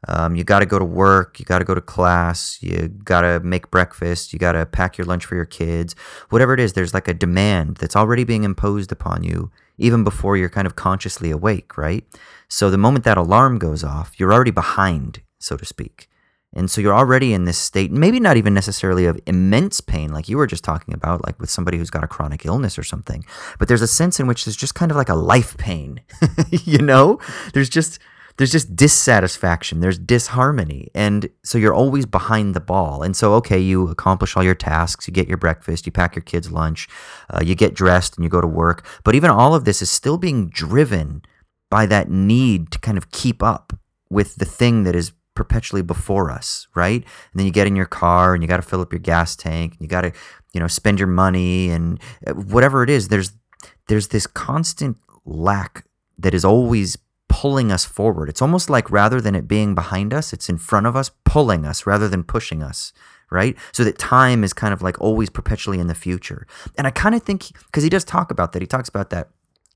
Um, you got to go to work, you got to go to class, you got to make breakfast, you got to pack your lunch for your kids. Whatever it is, there's like a demand that's already being imposed upon you even before you're kind of consciously awake, right? So the moment that alarm goes off, you're already behind, so to speak. And so you're already in this state, maybe not even necessarily of immense pain, like you were just talking about, like with somebody who's got a chronic illness or something. But there's a sense in which there's just kind of like a life pain, [LAUGHS] you know? There's just there's just dissatisfaction, there's disharmony. And so you're always behind the ball. And so, okay, you accomplish all your tasks, you get your breakfast, you pack your kids' lunch, uh, you get dressed, and you go to work. But even all of this is still being driven by that need to kind of keep up with the thing that is perpetually before us, right? And then you get in your car and you got to fill up your gas tank, and you got to, you know, spend your money and uh, whatever it is. There's there's this constant lack that is always pulling us forward. It's almost like rather than it being behind us, it's in front of us, pulling us rather than pushing us, right? So that time is kind of like always perpetually in the future. And I kind of think, because he does talk about that, he talks about that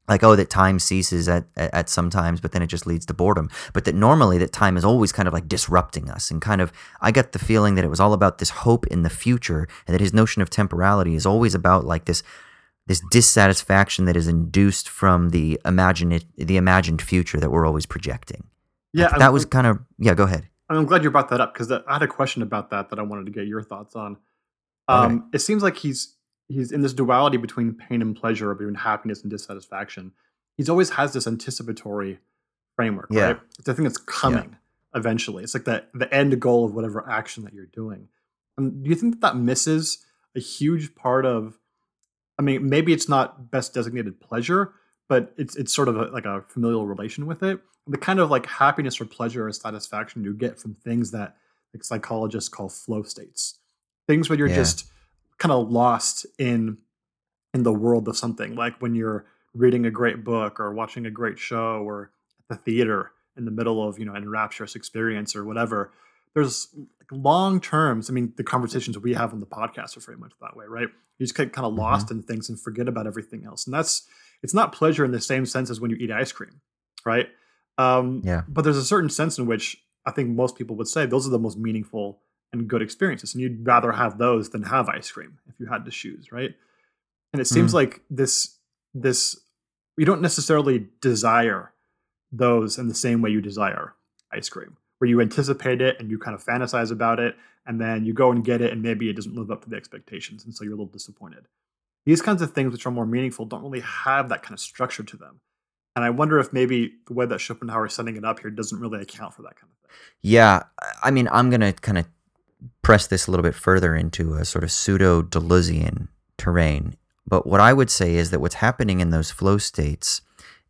like oh that time ceases at, at, at some times but then it just leads to boredom but that normally that time is always kind of like disrupting us and kind of i get the feeling that it was all about this hope in the future and that his notion of temporality is always about like this this dissatisfaction that is induced from the imagined the imagined future that we're always projecting. Yeah, that was kind of yeah. Go ahead. I'm glad you brought that up because I had a question about that that I wanted to get your thoughts on. Um. It seems like he's he's in this duality between pain and pleasure, between happiness and dissatisfaction. He's always has this anticipatory framework, yeah. right? It's the thing that's coming yeah. eventually. It's like the the end goal of whatever action that you're doing. And do you think that, that misses a huge part of? I mean, maybe it's not best designated pleasure, but it's it's sort of a, like a familial relation with it. The kind of like happiness or pleasure or satisfaction you get from things that like psychologists call flow states, things where you're yeah. just kind of lost in in the world of something, like when you're reading a great book or watching a great show or at the theater in the middle of you know an rapturous experience or whatever. There's like long terms. I mean, the conversations we have on the podcast are very much that way, right? You just get kind of lost mm-hmm. in things and forget about everything else, and that's it's not pleasure in the same sense as when you eat ice cream, right? Um, yeah. But there's a certain sense in which I think most people would say those are the most meaningful and good experiences, and you'd rather have those than have ice cream if you had to choose, right? And it seems mm-hmm. like this this you don't necessarily desire those in the same way you desire ice cream, where you anticipate it and you kind of fantasize about it, and then you go and get it, and maybe it doesn't live up to the expectations, and so you're a little disappointed. These kinds of things which are more meaningful don't really have that kind of structure to them. And i wonder if maybe the way that schopenhauer is setting it up here doesn't really account for that kind of thing. Yeah i mean i'm going to kind of press this a little bit further into a sort of pseudo deleuzian terrain. But what i would say is that what's happening in those flow states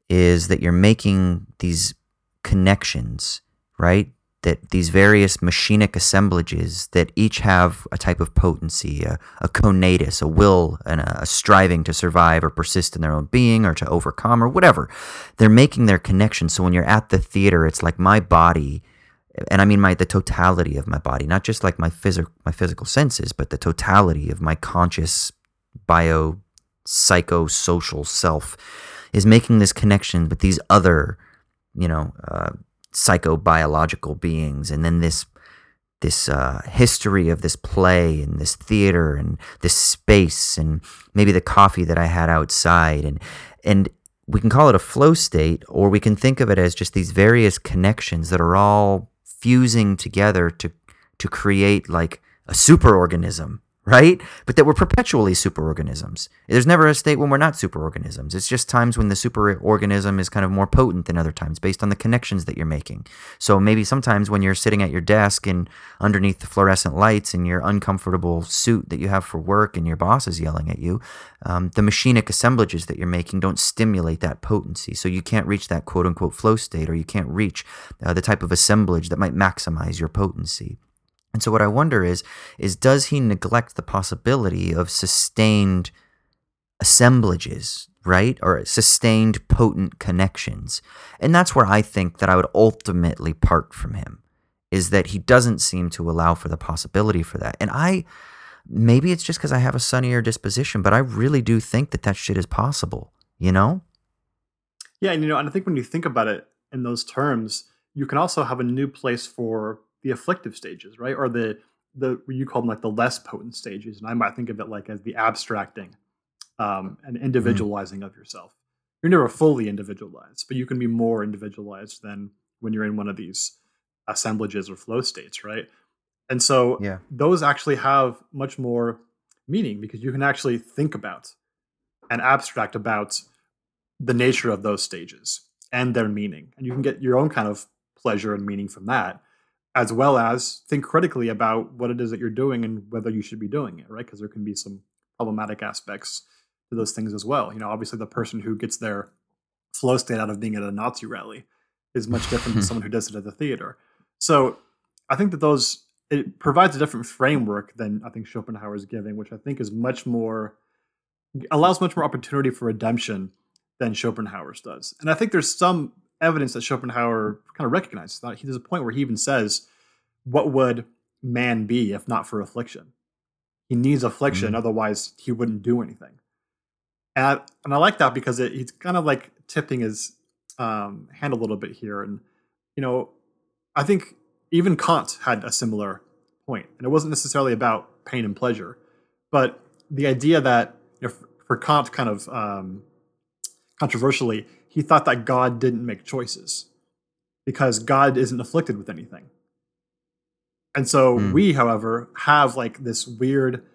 is that you're making these connections right that these various machinic assemblages that each have a type of potency, a, a conatus, a will, and a, a, striving to survive or persist in their own being or to overcome or whatever. They're making their connection. So when you're at the theater, it's like my body, and I mean my the totality of my body, not just like my physical my physical senses, but the totality of my conscious bio psychosocial self is making this connection with these other, you know. Uh, psychobiological beings, and then this this uh, history of this play and this theater and this space and maybe the coffee that I had outside and and we can call it a flow state or we can think of it as just these various connections that are all fusing together to to create like a superorganism right? But that we're perpetually superorganisms. There's never a state when we're not superorganisms. It's just times when the superorganism is kind of more potent than other times based on the connections that you're making. So maybe sometimes when you're sitting at your desk and underneath the fluorescent lights in your uncomfortable suit that you have for work and your boss is yelling at you, um, the machinic assemblages that you're making don't stimulate that potency. So you can't reach that quote unquote flow state or you can't reach uh, the type of assemblage that might maximize your potency. And so what I wonder is is does he neglect the possibility of sustained assemblages, right? Or sustained potent connections. And that's where I think that I would ultimately part from him is that he doesn't seem to allow for the possibility for that. And I maybe it's just cuz I have a sunnier disposition, but I really do think that that shit is possible, you know? Yeah, and you know, and I think when you think about it in those terms, you can also have a new place for the afflictive stages, right? Or the the you call them like the less potent stages, and I might think of it like as the abstracting um, and mm-hmm. individualizing mm-hmm. of yourself. You're never fully individualized, but you can be more individualized than when you're in one of these assemblages or flow states, right? And so yeah. those actually have much more meaning because you can actually think about and abstract about the nature of those stages and their meaning. And you can get your own kind of pleasure and meaning from that as well as think critically about what it is that you're doing and whether you should be doing it, right? Because there can be some problematic aspects to those things as well. You know, obviously the person who gets their flow state out of being at a Nazi rally is much different than mm-hmm. someone who does it at the theater. So I think that those it provides a different framework than I think Schopenhauer is giving, which I think is much more allows much more opportunity for redemption than Schopenhauer's does. And I think there's some evidence that Schopenhauer kind of recognizes. That there's a point where he even says, "What would man be if not for affliction? He needs affliction, mm-hmm. otherwise he wouldn't do anything." And I, and I like that because it, he's kind of like tipping his um, hand a little bit here. And you know, I think even Kant had a similar point, and it wasn't necessarily about pain and pleasure, but the idea that you know, for Kant, kind of um, controversially, he thought that God didn't make choices because God isn't afflicted with anything. And so Mm. we, however, have like this weird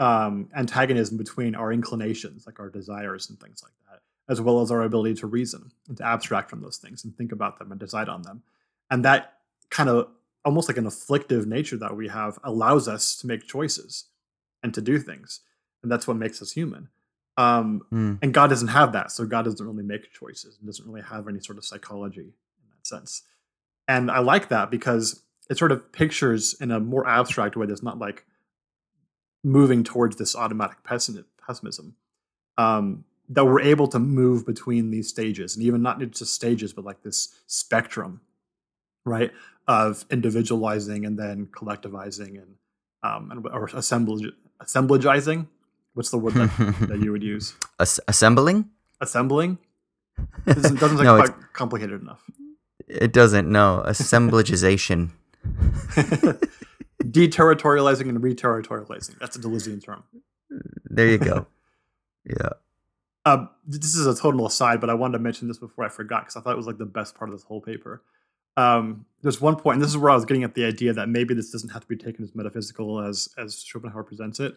um, antagonism between our inclinations, like our desires and things like that, as well as our ability to reason and to abstract from those things and think about them and decide on them. And that kind of almost like an afflictive nature that we have allows us to make choices and to do things. And that's what makes us human. Um, Mm. and God doesn't have that. So God doesn't really make choices and doesn't really have any sort of psychology in that sense. And I like that because it sort of pictures in a more abstract way that's not like moving towards this automatic pessimism. Um, that we're able to move between these stages and even not just stages, but like this spectrum, right? Of individualizing and then collectivizing and um, and or assemblage assemblageizing. What's the word that, [LAUGHS] that you would use? As- assembling? Assembling [LAUGHS] doesn't, doesn't sound No, quite complicated enough. It doesn't. No, assemblageization. [LAUGHS] Deterritorializing and reterritorializing. That's a Deleuzian term. There you go. Yeah. Um, this is a total aside, but I wanted to mention this before I forgot because I thought it was like the best part of this whole paper. Um, there's one point, and this is where I was getting at the idea that maybe this doesn't have to be taken as metaphysical as as Schopenhauer presents it.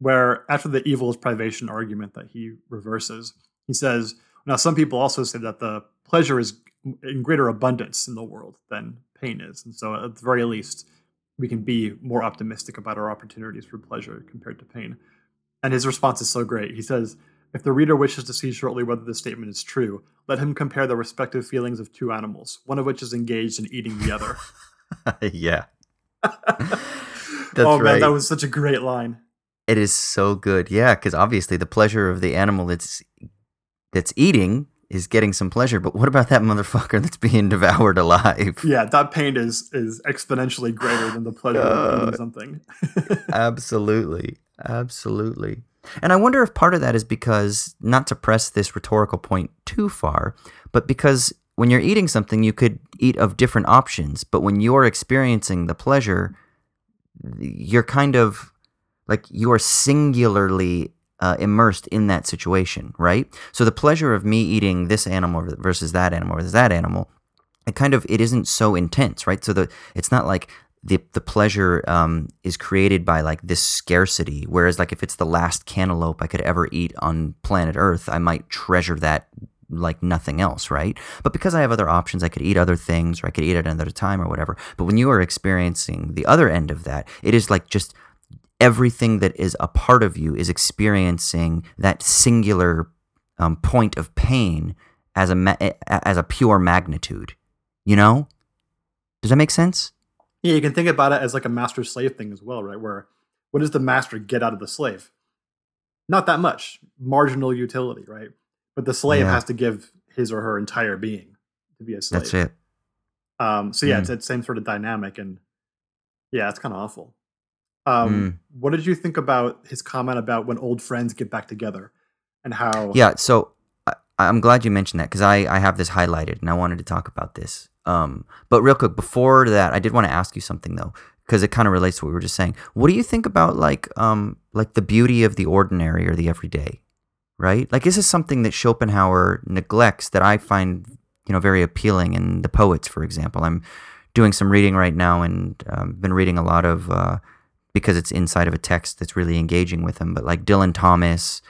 Where after the evil is privation argument that he reverses, he says, "Now some people also say that the pleasure is in greater abundance in the world than pain is, and so at the very least, we can be more optimistic about our opportunities for pleasure compared to pain." And his response is so great. He says. If the reader wishes to see shortly whether this statement is true, let him compare the respective feelings of two animals, one of which is engaged in eating the other. [LAUGHS] yeah. [LAUGHS] oh man, right. that was such a great line. It is so good. Yeah, because obviously the pleasure of the animal that's that's eating is getting some pleasure, but what about that motherfucker that's being [LAUGHS] devoured alive? Yeah, that pain is is exponentially greater than the pleasure of Uh, eating [LAUGHS] something. Absolutely. [LAUGHS] Absolutely. And I wonder if part of that is because, not to press this rhetorical point too far, but because when you're eating something, you could eat of different options. But when you're experiencing the pleasure, you're kind of like you are singularly uh, immersed in that situation, right? So the pleasure of me eating this animal versus that animal versus that animal, it kind of it isn't so intense, right? So the it's not like the the pleasure um, is created by like this scarcity. Whereas like if it's the last cantaloupe I could ever eat on planet Earth, I might treasure that like nothing else, right? But because I have other options, I could eat other things, or I could eat at another time, or whatever. But when you are experiencing the other end of that, it is like just everything that is a part of you is experiencing that singular um, point of pain as a ma- as a pure magnitude. You know? Does that make sense? Yeah, you can think about it as like a master slave thing as well, right? Where what does the master get out of the slave? Not that much. Marginal utility, right? But the slave Yeah. has to give his or her entire being to be a slave. That's it. Um, so yeah, Mm. it's that same sort of dynamic, and yeah, it's kind of awful. Um, Mm. What did you think about his comment about when old friends get back together and how? Yeah, so I, I'm glad you mentioned that because I, I have this highlighted and I wanted to talk about this. Um, but real quick, before that, I did want to ask you something though, because it kind of relates to what we were just saying. What do you think about like um like the beauty of the ordinary or the everyday, right? Like this is something that Schopenhauer neglects that I find you know very appealing in the poets, for example. I'm doing some reading right now and um, been reading a lot of uh, because it's inside of a text that's really engaging with them. But like Dylan Thomas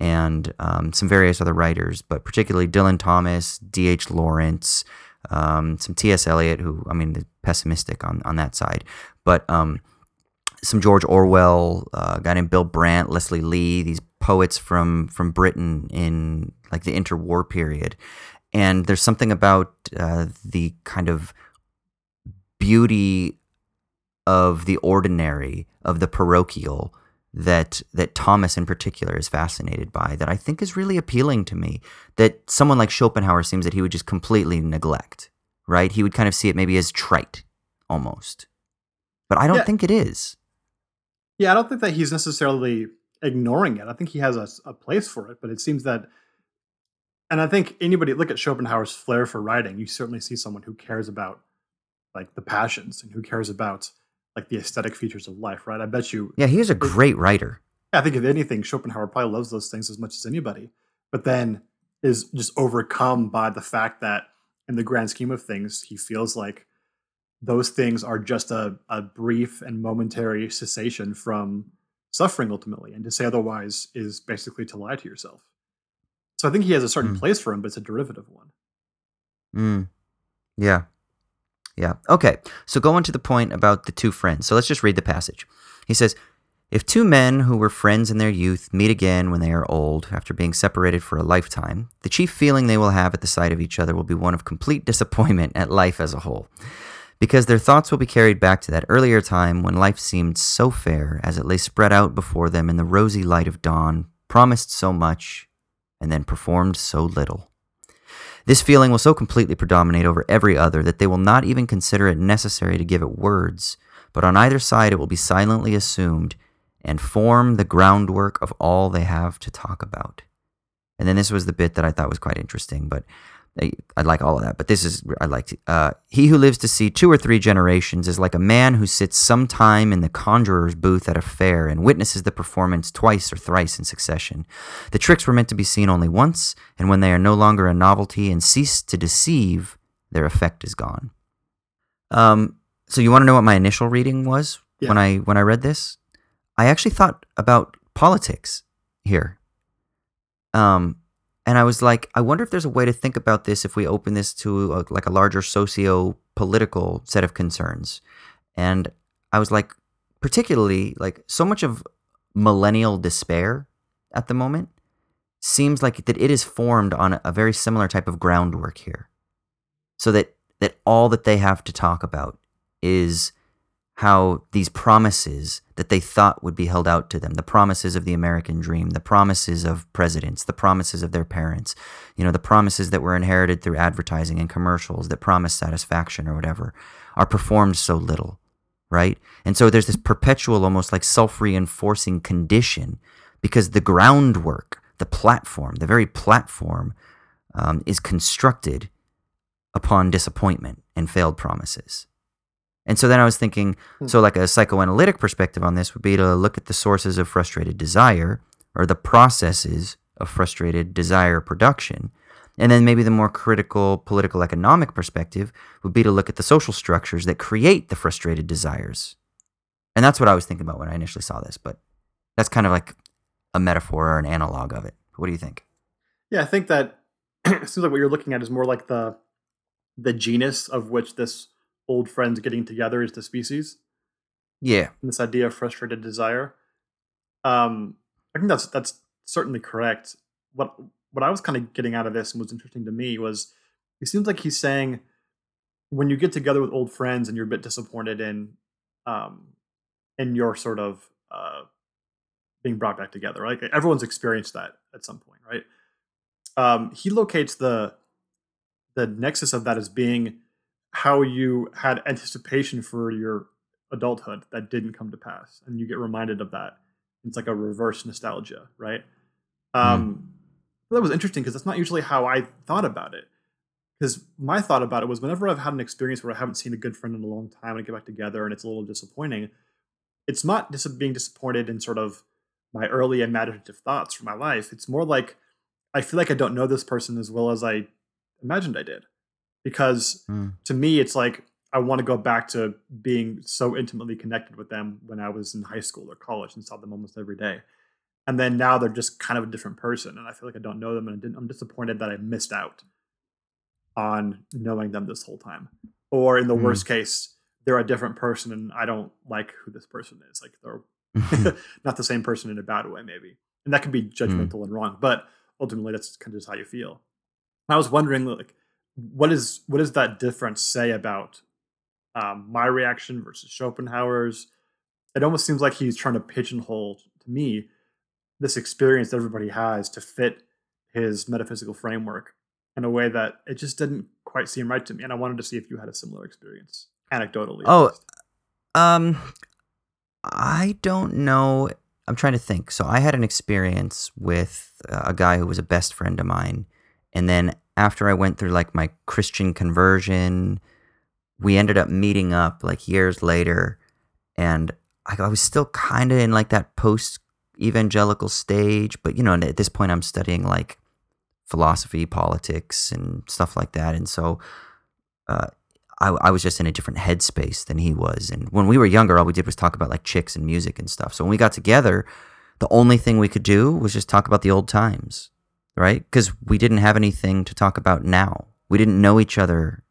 and um, some various other writers, but particularly Dylan Thomas, D.H. Lawrence, um, some T.S. Eliot, who I mean, pessimistic on on that side, but um, some George Orwell, uh, a guy named Bill Brandt, Leslie Lee, these poets from from Britain in like the interwar period, and there's something about uh, the kind of beauty of the ordinary, of the parochial, that that Thomas in particular is fascinated by that I think is really appealing to me that someone like Schopenhauer seems that he would just completely neglect right he would kind of see it maybe as trite almost but I don't Yeah. think it is Yeah, I don't think that he's necessarily ignoring it. I think he has a, a place for it, but it seems that, and I think anybody look at Schopenhauer's flair for writing, you certainly see someone who cares about like the passions and who cares about like the aesthetic features of life, right? I bet you. yeah he is a great writer I think if anything, Schopenhauer probably loves those things as much as anybody, but then is just overcome by the fact that in the grand scheme of things, he feels like those things are just a, a brief and momentary cessation from suffering ultimately. And to say otherwise is basically to lie to yourself. So I think he has a certain Mm. place for him, but it's a derivative one. Mm. Yeah. Yeah. Okay. So going to the point about the two friends. So let's just read the passage. He says, If two men who were friends in their youth meet again when they are old, after being separated for a lifetime, the chief feeling they will have at the sight of each other will be one of complete disappointment at life as a whole. Because their thoughts will be carried back to that earlier time when life seemed so fair as it lay spread out before them in the rosy light of dawn, promised so much, and then performed so little. This feeling will so completely predominate over every other that they will not even consider it necessary to give it words, but on either side it will be silently assumed and form the groundwork of all they have to talk about. And then this was the bit that I thought was quite interesting, but I, like all of that. But this is I liked. Uh, he who lives to see two or three generations is like a man who sits some time in the conjurer's booth at a fair and witnesses the performance twice or thrice in succession. The tricks were meant to be seen only once, and when they are no longer a novelty and cease to deceive, their effect is gone. Um, so you want to know what my initial reading was Yeah. when I when I read this? I actually thought about politics here. Um, and I was like, I wonder if there's a way to think about this if we open this to a, like a larger socio-political set of concerns. And I was like, particularly like so much of millennial despair at the moment seems like that it is formed on a very similar type of groundwork here. So that that all that they have to talk about is how these promises that they thought would be held out to them, the promises of the American dream, the promises of presidents, the promises of their parents, you know, the promises that were inherited through advertising and commercials that promise satisfaction or whatever, are performed so little, right? And so there's this perpetual, almost like self reinforcing condition because the groundwork, the platform, the very platform um, is constructed upon disappointment and failed promises. And so then I was thinking, Hmm. so like a psychoanalytic perspective on this would be to look at the sources of frustrated desire or the processes of frustrated desire production. And then maybe the more critical political economic perspective would be to look at the social structures that create the frustrated desires. And that's what I was thinking about when I initially saw this, but that's kind of like a metaphor or an analog of it. What do you think? Yeah, I think that [CLEARS THROAT] it seems like what you're looking at is more like the the genus of which this old friends getting together is the species. Yeah. and this idea of frustrated desire. Um, I think that's that's certainly correct. What what I was kind of getting out of this and was interesting to me was it seems like he's saying when you get together with old friends and you're a bit disappointed in um in your sort of uh being brought back together, right? Everyone's experienced that at some point, right? Um, he locates the the nexus of that as being how you had anticipation for your adulthood that didn't come to pass and you get reminded of that. It's like a reverse nostalgia right? Um that was interesting because that's not usually how i thought about it. Because my thought about it was whenever i've had an experience where i haven't seen a good friend in a long time and I get back together and it's a little disappointing it's not just being disappointed in sort of my early imaginative thoughts for my life. It's more like i feel like i don't know this person as well as i imagined i did because Mm. to me it's like i want to go back to being so intimately connected with them when i was in high school or college and saw them almost every day. And then now they're just kind of a different person and i feel like i don't know them and I didn't, i'm disappointed that i missed out on knowing them this whole time. Or in the Mm. worst case they're a different person and i don't like who this person is. Like they're [LAUGHS] [LAUGHS] not the same person in a bad way maybe. And that could be judgmental and wrong but ultimately that's kind of just how you feel. I was wondering like what is what does that difference say about um, my reaction versus schopenhauer's it almost seems like he's trying to pigeonhole to me this experience that everybody has to fit his metaphysical framework in a way that it just didn't quite seem right to me and i wanted to see if you had a similar experience anecdotally Oh. Um, I don't know. I'm trying to think. So I had an experience with a guy who was a best friend of mine, and then after I went through like my Christian conversion, we ended up meeting up like years later, and I, I was still kind of in like that post evangelical stage, but you know, at this point, I'm studying like philosophy, politics, and stuff like that, and so. Uh, I, I was just in a different headspace than he was. And when we were younger, all we did was talk about like chicks and music and stuff. So when we got together, the only thing we could do was just talk about the old times, right? Because we didn't have anything to talk about now. We didn't know each other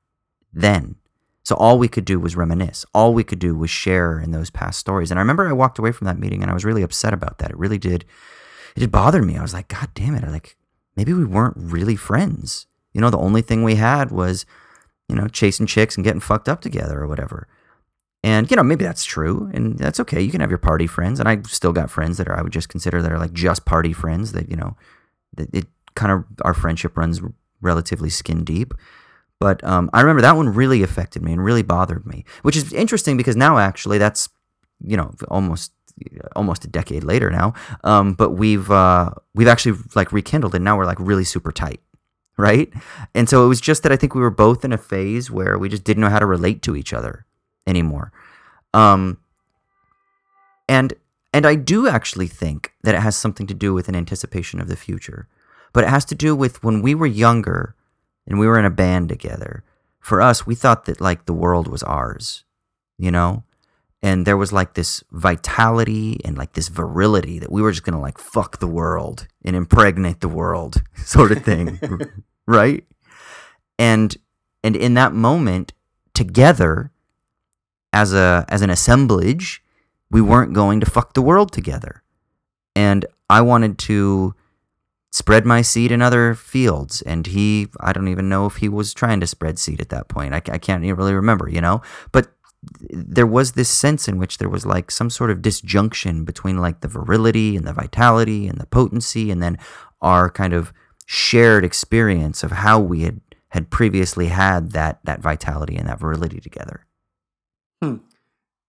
then. So all we could do was reminisce. All we could do was share in those past stories. And I remember I walked away from that meeting and I was really upset about that. It really did it did bother me. I was like, God damn it. I like maybe we weren't really friends. You know, the only thing we had was, you know, chasing chicks and getting fucked up together or whatever. And, you know, maybe that's true. And that's okay. You can have your party friends. And I still got friends that are, I would just consider that are like just party friends that, you know, it kind of, our friendship runs relatively skin deep. But um, I remember that one really affected me and really bothered me, which is interesting because now actually that's, you know, almost almost a decade later now. Um, but we've uh, we've actually like rekindled, and now we're like really super tight, right? And so it was just that I think we were both in a phase where we just didn't know how to relate to each other anymore. Um, and and I do actually think that it has something to do with an anticipation of the future, but it has to do with when we were younger and we were in a band together. For us, we thought that like the world was ours, you know and there was like this vitality and like this virility that we were just gonna like fuck the world and impregnate the world [LAUGHS] sort of thing [LAUGHS] right and and in that moment together as a as an assemblage we weren't going to fuck the world together and i wanted to spread my seed in other fields and he i don't even know if he was trying to spread seed at that point i, I can't even really remember you know but there was this sense in which there was like some sort of disjunction between like the virility and the vitality and the potency and then our kind of shared experience of how we had had previously had that that vitality and that virility together. Hmm.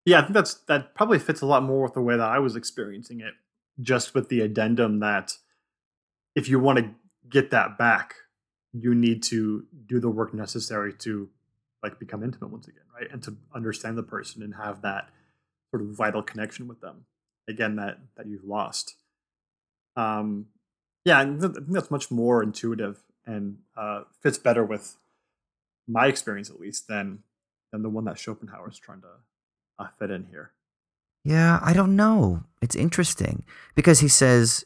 Yeah, I think that's that probably fits a lot more with the way that I was experiencing it, just with the addendum that if you want to get that back, you need to do the work necessary to like become intimate once again, right? And to understand the person and have that sort of vital connection with them again that that you've lost. Um, yeah, I think that's much more intuitive and uh, fits better with my experience at least than than the one that Schopenhauer is trying to uh, fit in here. Yeah, I don't know. It's interesting because he says,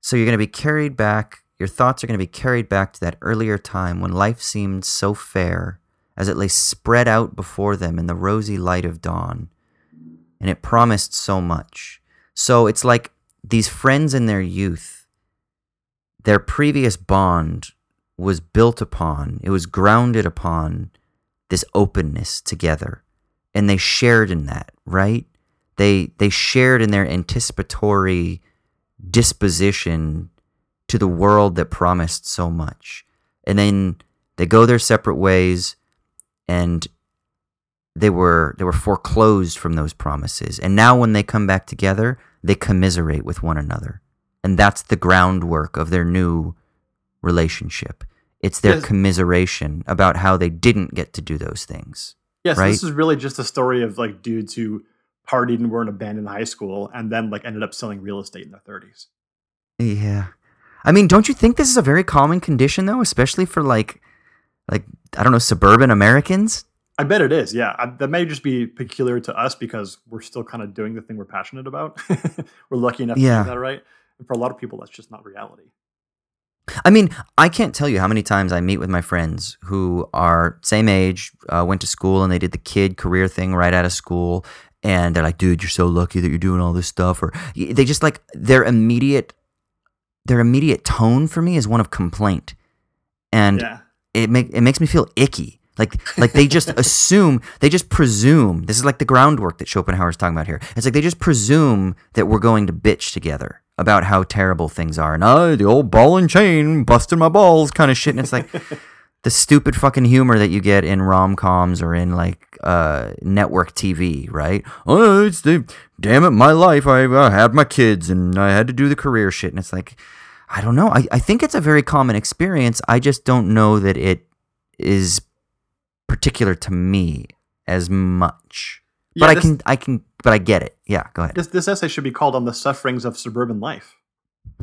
so you're going to be carried back. Your thoughts are going to be carried back to that earlier time when life seemed so fair as it lay spread out before them in the rosy light of dawn. And it promised so much. So it's like these friends in their youth, their previous bond was built upon, it was grounded upon this openness together. And they shared in that, right? They they shared in their anticipatory disposition to the world that promised so much. And then they go their separate ways and they were they were foreclosed from those promises. And now when they come back together, they commiserate with one another. And that's the groundwork of their new relationship. It's their commiseration about how they didn't get to do those things. Yes, right? this is really just a story of like dudes who partied and were in a band in high school and then like ended up selling real estate in their 30s. Yeah. I mean, don't you think this is a very common condition though, especially for like like I don't know suburban Americans. I bet it is. Yeah, I, that may just be peculiar to us because we're still kind of doing the thing we're passionate about. [LAUGHS] we're lucky enough yeah. to do that, right? And for a lot of people, that's just not reality. I mean, I can't tell you how many times I meet with my friends who are same age, uh, went to school, and they did the kid career thing right out of school, and they're like, "Dude, you're so lucky that you're doing all this stuff," or they just like their immediate, their immediate tone for me is one of complaint, and yeah it make it makes me feel icky. Like like they just [LAUGHS] assume they just presume this is like the groundwork that Schopenhauer is talking about here. It's like they just presume that we're going to bitch together about how terrible things are and oh the old ball and chain busting my balls kind of shit. And it's like [LAUGHS] the stupid fucking humor that you get in rom coms or in like uh, network TV, right? Oh, it's the damn it, my life. I uh, had my kids and I had to do the career shit, and it's like I don't know. I, I think it's a very common experience. I just don't know that it is particular to me as much. Yeah, but this, I can I can but I get it. Yeah, go ahead. This this essay should be called on the sufferings of suburban life.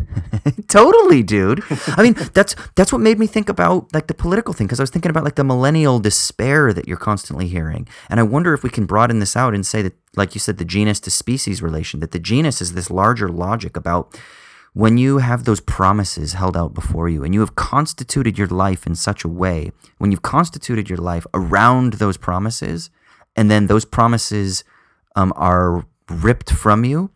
[LAUGHS] totally, dude. I mean, [LAUGHS] that's that's what made me think about like the political thing because I was thinking about like the millennial despair that you're constantly hearing, and I wonder if we can broaden this out and say that, like you said, the genus to species relation. That the genus is this larger logic about when you have those promises held out before you, and you have constituted your life in such a way, when you've constituted your life around those promises, and then those promises um, are ripped from you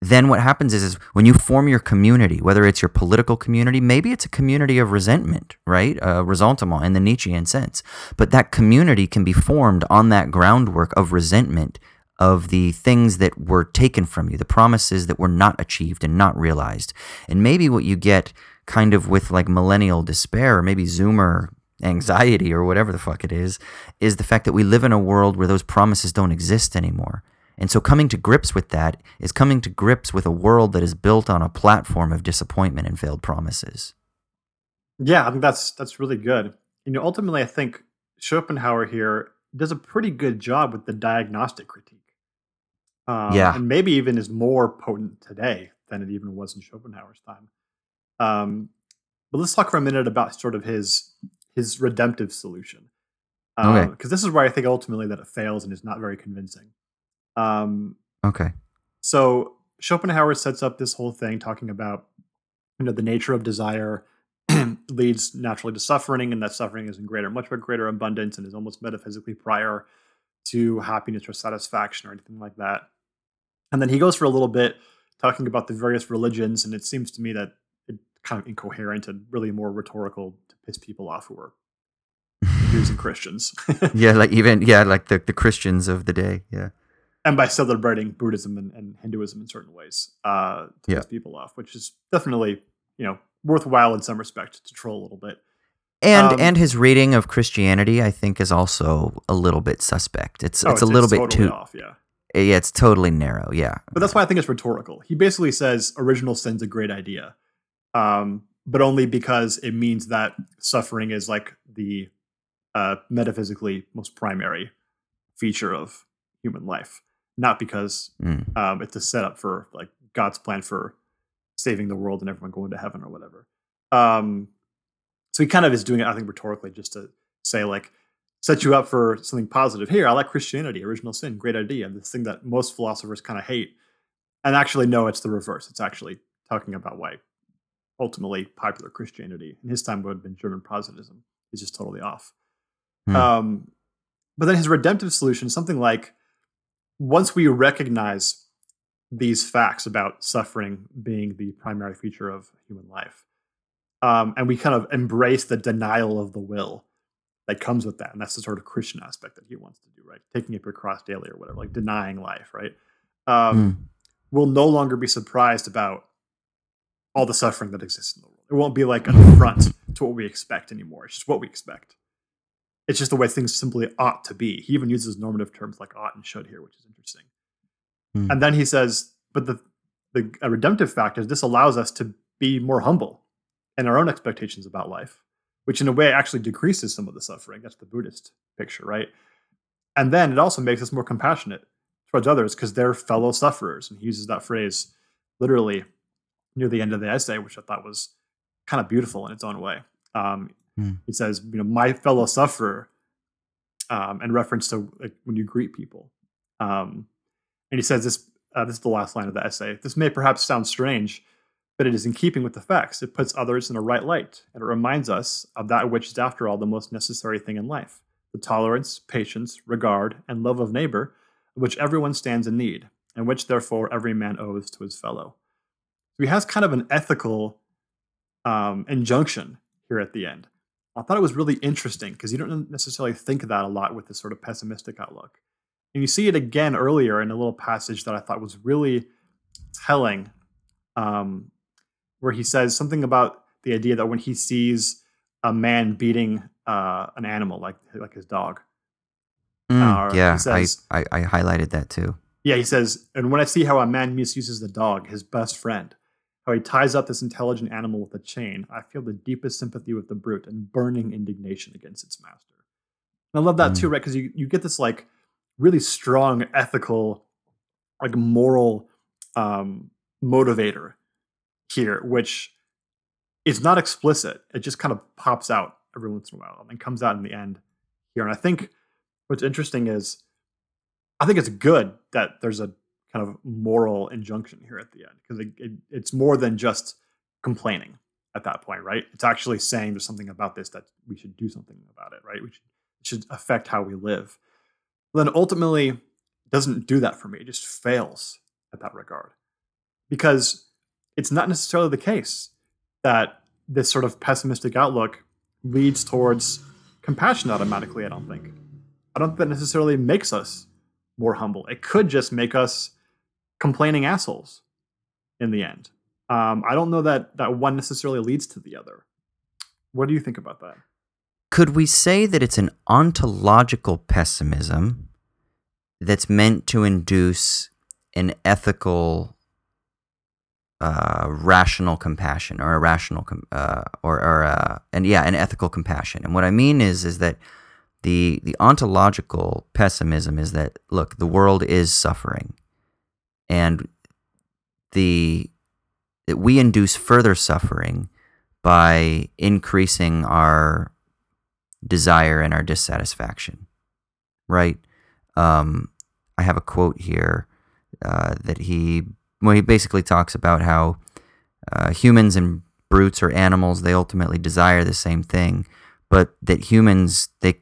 then what happens is, is when you form your community, whether it's your political community, maybe it's a community of resentment, right? Uh, ressentiment in the Nietzschean sense. But that community can be formed on that groundwork of resentment of the things that were taken from you, the promises that were not achieved and not realized. And maybe what you get kind of with like millennial despair, or maybe Zoomer anxiety or whatever the fuck it is, is the fact that we live in a world where those promises don't exist anymore. And so coming to grips with that is coming to grips with a world that is built on a platform of disappointment and failed promises. Yeah, I think that's that's really good. You know, ultimately I think Schopenhauer here does a pretty good job with the diagnostic critique. Um, yeah. And maybe even is more potent today than it even was in Schopenhauer's time. Um, but let's talk for a minute about sort of his his redemptive solution. Um, Okay. Because this is where I think ultimately that it fails and is not very convincing. Um, Okay. so Schopenhauer sets up this whole thing talking about you know the nature of desire [CLEARS THROAT] leads naturally to suffering, and that suffering is in greater, much greater abundance, and is almost metaphysically prior to happiness or satisfaction or anything like that. And then he goes for a little bit talking about the various religions, and it seems to me that kind of incoherent and really more rhetorical to piss people off who are Jews and [LAUGHS] Christians. Yeah, like [LAUGHS] even yeah, like the, the Christians of the day. Yeah. and by celebrating Buddhism and, and Hinduism in certain ways uh, to Yeah. piss people off, which is definitely you know worthwhile in some respect to troll a little bit. And Um, and his reading of Christianity, I think, is also a little bit suspect. It's Oh, it's, a little bit totally too off, yeah. yeah, it's totally narrow. Yeah. But that's why I think it's rhetorical. He basically says original sin's a great idea, um, but only because it means that suffering is like the uh, metaphysically most primary feature of human life, not because Mm. um, it's a setup for like God's plan for saving the world and everyone going to heaven or whatever. Um, so he kind of is doing it, I think, rhetorically, just to say like set you up for something positive. Here, I like Christianity, original sin, great idea. This thing that most philosophers kind of hate, and actually, no, it's the reverse. It's actually talking about why ultimately popular Christianity in his time would have been German Protestantism is just totally off. Hmm. Um, but then his redemptive solution, something like once we recognize these facts about suffering being the primary feature of human life, um, and we kind of embrace the denial of the will that comes with that, and that's the sort of Christian aspect that he wants to do, right? Taking up your cross daily or whatever, like denying life, right? Um, We'll no longer be surprised about all the suffering that exists in the world. It won't be like an affront to what we expect anymore. It's just what we expect. It's just the way things simply ought to be. He even uses normative terms like ought and should here, which is interesting. Hmm. And then he says, but the the a redemptive fact is this allows us to be more humble in our own expectations about life, which in a way actually decreases some of the suffering. That's the Buddhist picture, right? And then it also makes us more compassionate towards others because they're fellow sufferers. And he uses that phrase literally near the end of the essay, which I thought was kind of beautiful in its own way. Um, Hmm. He says, you know, my fellow sufferer, um, in reference to like when you greet people. Um, and he says this. Uh, this is the last line of the essay. This may perhaps sound strange, but it is in keeping with the facts. It puts others in a right light, and it reminds us of that which is, after all, the most necessary thing in life: the tolerance, patience, regard, and love of neighbor, of which everyone stands in need, and which, therefore, every man owes to his fellow. So he has kind of an ethical um, injunction here at the end. I thought it was really interesting because you don't necessarily think of that a lot with this sort of pessimistic outlook. And you see it again earlier in a little passage that I thought was really telling, um, where he says something about the idea that when he sees a man beating uh, an animal, like like his dog, Mm, Uh, yeah, says- I, I I highlighted that too. Yeah, he says, and when I see how a man misuses the dog, his best friend, how he ties up this intelligent animal with a chain, I feel the deepest sympathy with the brute and burning indignation against its master. And I love that too, right? Because you, you get this like really strong ethical, like moral um, motivator here, which is not explicit. It just kind of pops out every once in a while and comes out in the end here. And I think what's interesting is I think it's good that there's a kind of moral injunction here at the end because it, it, it's more than just complaining at that point, right? It's actually saying there's something about this that we should do something about it, right? We should, it should affect how we live. But then ultimately, doesn't do that for me. It just fails at that regard because it's not necessarily the case that this sort of pessimistic outlook leads towards compassion automatically. I don't think. I don't think that necessarily makes us more humble. It could just make us complaining assholes in the end. Um, I don't know that that one necessarily leads to the other. What do you think about that? Could we say that it's an ontological pessimism that's meant to induce an ethical, uh, rational compassion, or a rational, com- uh, or or uh, and yeah, an ethical compassion? And what I mean is, is that the the ontological pessimism is that look, the world is suffering, and the that we induce further suffering by increasing our desire and our dissatisfaction. Right? Um, I have a quote here uh, that he well he basically talks about how uh, humans and brutes or animals they ultimately desire the same thing, but that humans they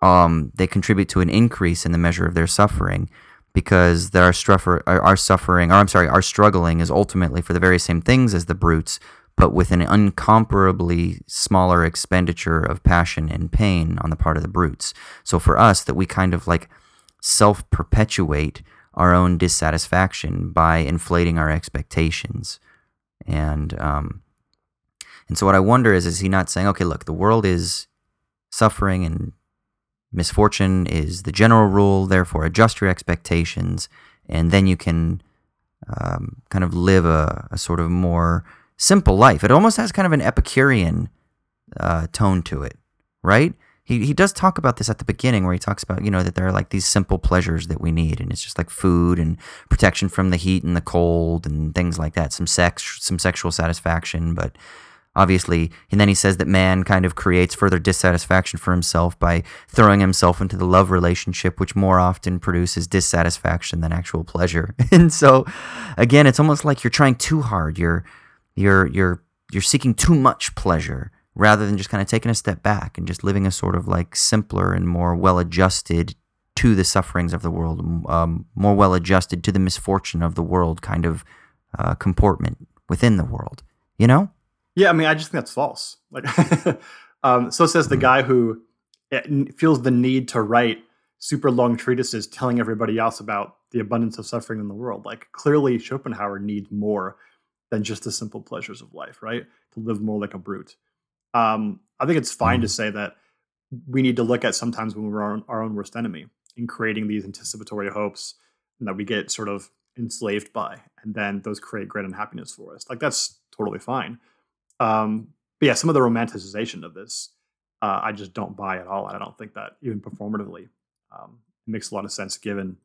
um, they contribute to an increase in the measure of their suffering because our, struffer, our suffering, or I'm sorry, our struggling is ultimately for the very same things as the brutes, but with an incomparably smaller expenditure of passion and pain on the part of the brutes. So for us, that we kind of like self perpetuate our own dissatisfaction by inflating our expectations. And, um, and so what I wonder is, is he not saying, okay, look, the world is suffering and misfortune is the general rule, therefore adjust your expectations, and then you can um, kind of live a, a, sort of more simple life. It almost has kind of an Epicurean uh, tone to it, right? He, he does talk about this at the beginning where he talks about, you know, that there are like these simple pleasures that we need. And it's just like food and protection from the heat and the cold and things like that. Some sex, some sexual satisfaction. But obviously. And then he says that man kind of creates further dissatisfaction for himself by throwing himself into the love relationship, which more often produces dissatisfaction than actual pleasure. [LAUGHS] and so, again, it's almost like you're trying too hard. You're you're you're you're seeking too much pleasure rather than just kind of taking a step back and just living a sort of like simpler and more well adjusted to the sufferings of the world, um, more well adjusted to the misfortune of the world kind of uh, comportment within the world. You know? Yeah, I mean, I just think that's false. Like, [LAUGHS] um, so says the guy who eh, feels the need to write super long treatises telling everybody else about the abundance of suffering in the world. Like, clearly, Schopenhauer needs more than just the simple pleasures of life, right? To live more like a brute. Um, I think it's fine mm. to say that we need to look at sometimes when we're our own, our own worst enemy in creating these anticipatory hopes and that we get sort of enslaved by, and then those create great unhappiness for us. Like, that's totally fine. Um, but yeah, some of the romanticization of this, uh, I just don't buy at all. I don't think that even performatively um, makes a lot of sense given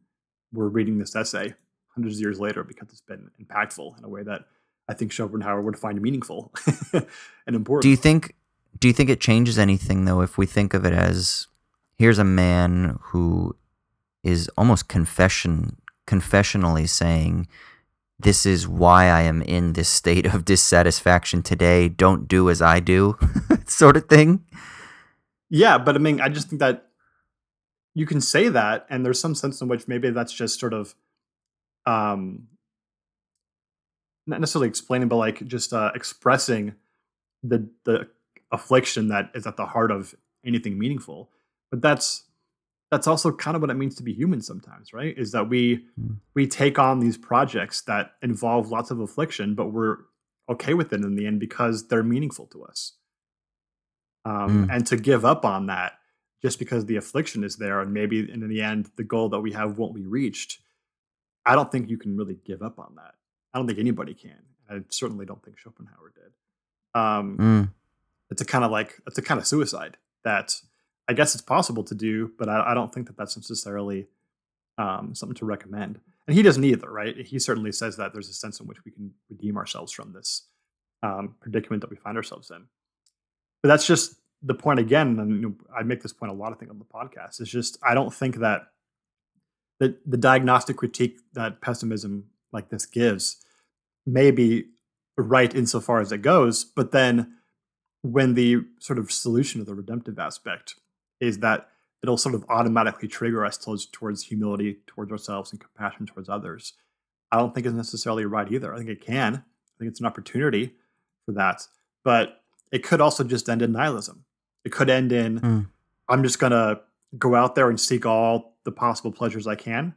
we're reading this essay hundreds of years later because it's been impactful in a way that I think Schopenhauer would find meaningful [LAUGHS] and important. Do you think? Do you think it changes anything though if we think of it as here's a man who is almost confession confessionally saying this is why I am in this state of dissatisfaction today. Don't do as I do, [LAUGHS] sort of thing. Yeah, but I mean, I just think that you can say that, and there's some sense in which maybe that's just sort of, um, not necessarily explaining, but like just uh, expressing the the affliction that is at the heart of anything meaningful. But that's that's also kind of what it means to be human sometimes right is that we mm. we take on these projects that involve lots of affliction but we're okay with it in the end because they're meaningful to us um, mm. and to give up on that just because the affliction is there and maybe in the end the goal that we have won't be reached i don't think you can really give up on that i don't think anybody can i certainly don't think schopenhauer did um, mm. it's a kind of like it's a kind of suicide that I guess it's possible to do, but I, I don't think that that's necessarily um, something to recommend. and he doesn't either, right? He certainly says that there's a sense in which we can redeem ourselves from this um, predicament that we find ourselves in. But that's just the point again, and you know, I make this point a lot, I think, on the podcast. It's just I don't think that the the diagnostic critique that pessimism like this gives may be right insofar as it goes, but then when the sort of solution of the redemptive aspect is that it'll sort of automatically trigger us towards towards humility towards ourselves and compassion towards others. I don't think it's necessarily right either. I think it can. I think it's an opportunity for that, but it could also just end in nihilism. It could end in mm. I'm just gonna go out there and seek all the possible pleasures I can.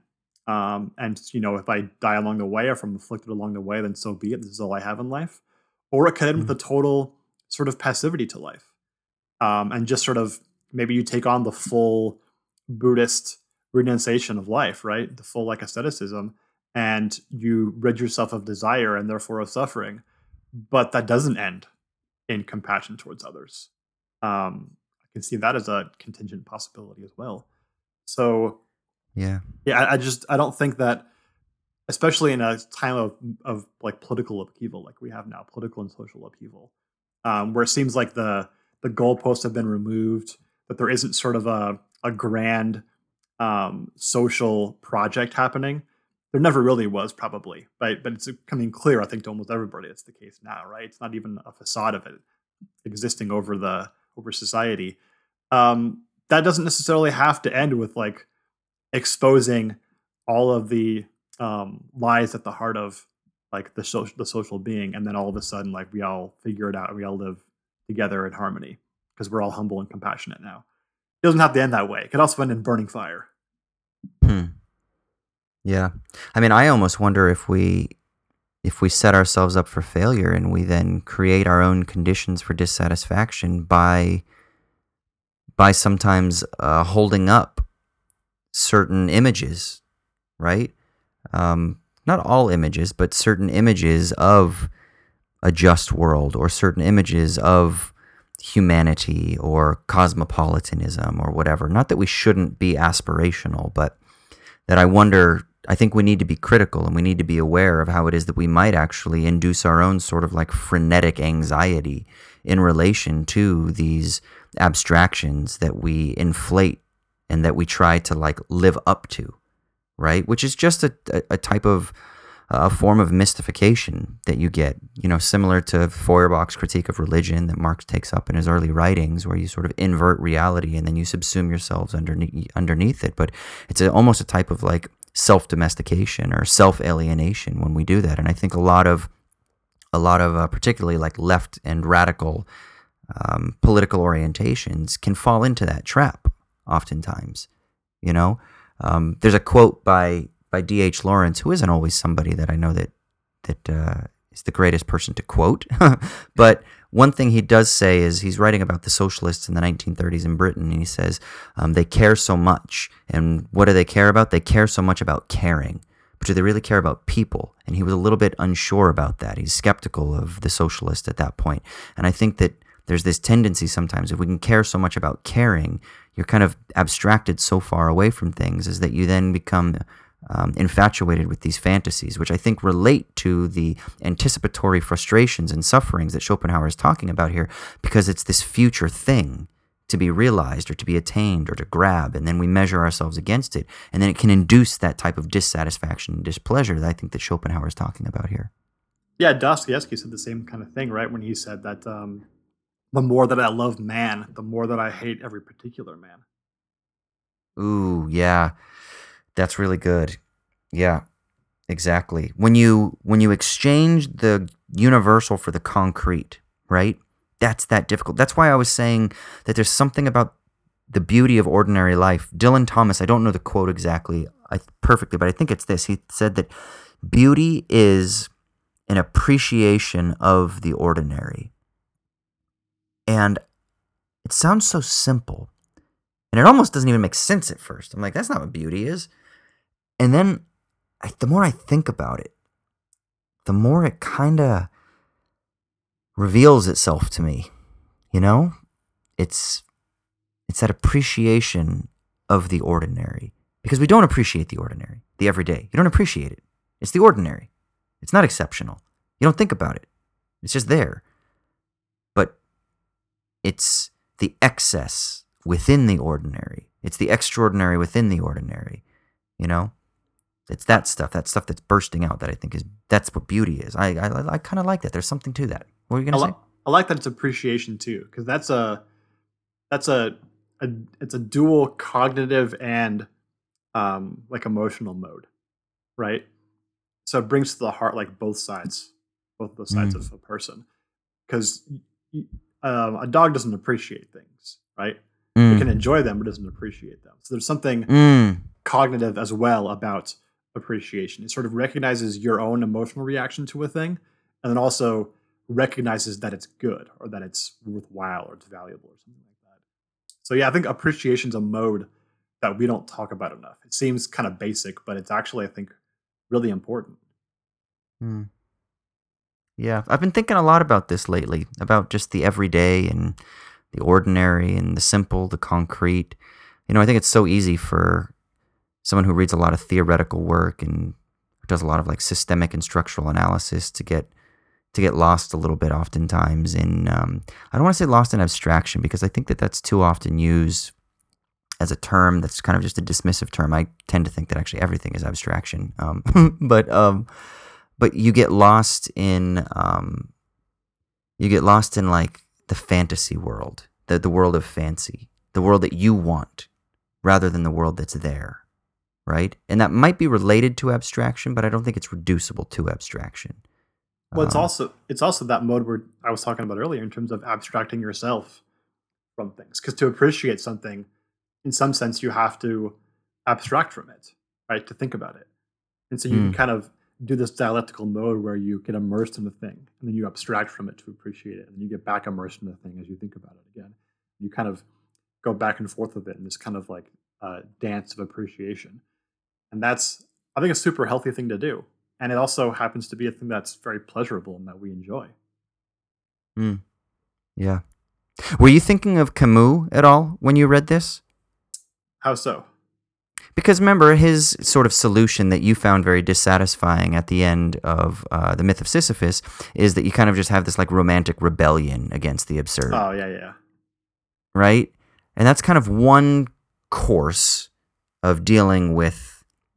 Um, and you know, if I die along the way or if I'm afflicted along the way, then so be it. This is all I have in life. Or it could end mm. with a total sort of passivity to life, um, and just sort of maybe you take on the full Buddhist renunciation of life, right? The full like asceticism, and you rid yourself of desire and therefore of suffering. But that doesn't end in compassion towards others. Um, I can see that as a contingent possibility as well. So, yeah, yeah, I, I just I don't think that, especially in a time of of like political upheaval like we have now, political and social upheaval, um, where it seems like the the goalposts have been removed that there isn't sort of a a grand um, social project happening. There never really was, probably, right? But it's becoming clear, I think, to almost everybody, it's the case now, right? It's not even a facade of it existing over the over society. Um, that doesn't necessarily have to end with like exposing all of the um, lies at the heart of like the social the social being, and then all of a sudden, like we all figure it out, we all live together in harmony because we're all humble and compassionate now. It doesn't have to end that way. It could also end in burning fire. Hmm. Yeah. I mean, I almost wonder if we if we set ourselves up for failure and we then create our own conditions for dissatisfaction by by sometimes uh, holding up certain images, right? Um, not all images, but certain images of a just world or certain images of humanity or cosmopolitanism or whatever. Not that we shouldn't be aspirational, but that I wonder, I think we need to be critical and we need to be aware of how it is that we might actually induce our own sort of like frenetic anxiety in relation to these abstractions that we inflate and that we try to like live up to, right? Which is just a, a, a type of a form of mystification that you get, you know, similar to Feuerbach's critique of religion that Marx takes up in his early writings, where you sort of invert reality and then you subsume yourselves underneath underneath it. But it's a, almost a type of like self domestication or self alienation when we do that. And I think a lot of a lot of uh, particularly like left and radical um, political orientations can fall into that trap oftentimes. You know, um, there's a quote by by D.H. Lawrence, who isn't always somebody that I know that that uh, is the greatest person to quote. [LAUGHS] but one thing he does say is he's writing about the socialists in the 1930s in Britain, and he says um, they care so much. And what do they care about? They care so much about caring. But do they really care about people? And he was a little bit unsure about that. He's skeptical of the socialist at that point. And I think that there's this tendency sometimes, if we can care so much about caring, you're kind of abstracted so far away from things, is that you then become um, infatuated with these fantasies, which I think relate to the anticipatory frustrations and sufferings that Schopenhauer is talking about here, because it's this future thing to be realized or to be attained or to grab, and then we measure ourselves against it, and then it can induce that type of dissatisfaction and displeasure that I think that Schopenhauer is talking about here. Yeah, Dostoevsky said the same kind of thing, right? When he said that um, the more that I love man, the more that I hate every particular man. Ooh, yeah. That's really good. Yeah. Exactly. When you when you exchange the universal for the concrete, right? That's that difficult. That's why I was saying that there's something about the beauty of ordinary life. Dylan Thomas, I don't know the quote exactly perfectly, but I think it's this. He said that beauty is an appreciation of the ordinary. And it sounds so simple. And it almost doesn't even make sense at first. I'm like, that's not what beauty is. And then I, the more I think about it, the more it kind of reveals itself to me. You know, it's it's that appreciation of the ordinary because we don't appreciate the ordinary. the everyday. You don't appreciate it. It's the ordinary. It's not exceptional. You don't think about it. It's just there. But it's the excess within the ordinary. It's the extraordinary within the ordinary. You know? It's that stuff, that stuff that's bursting out that I think is that's what beauty is. I I, I kind of like that. There's something to that. What are you gonna I, say? li- I like that it's appreciation too, because that's a that's a, a it's a dual cognitive and um, like emotional mode, right? So it brings to the heart like both sides, both the sides Mm. of a person, because um, a dog doesn't appreciate things, right? It Mm, can enjoy them, but doesn't appreciate them. So there's something mm, cognitive as well about appreciation. It sort of recognizes your own emotional reaction to a thing, and then also recognizes that it's good or that it's worthwhile or it's valuable or something like that. So yeah, I think appreciation's a mode that we don't talk about enough. It seems kind of basic, but it's actually I think really important. mm. Yeah, I've been thinking a lot about this lately, about just the everyday and the ordinary and the simple, the concrete. You know, I think it's so easy for someone who reads a lot of theoretical work and does a lot of like systemic and structural analysis to get to get lost a little bit oftentimes in um, I don't want to say lost in abstraction because I think that that's too often used as a term that's kind of just a dismissive term. I tend to think that actually everything is abstraction, um, [LAUGHS] but um, but you get lost in um, you get lost in like the fantasy world, the the world of fancy, the world that you want, rather than the world that's there, right? And that might be related to abstraction, but I don't think it's reducible to abstraction. Well, it's Um, also it's also that mode where I was talking about earlier in terms of abstracting yourself from things. Because to appreciate something, in some sense, you have to abstract from it, right? To think about it, and so you can Mm. kind of do this dialectical mode where you get immersed in the thing, and then you abstract from it to appreciate it, and then you get back immersed in the thing as you think about it again. You kind of go back and forth with it in this kind of like uh, dance of appreciation, and that's I think a super healthy thing to do and it also happens to be a thing that's very pleasurable and that we enjoy. yeah. Were you thinking of Camus at all when you read this? How so? Because remember, his sort of solution that you found very dissatisfying at the end of uh, the myth of Sisyphus is that you kind of just have this like romantic rebellion against the absurd, Oh yeah, yeah. right? And that's kind of one course of dealing with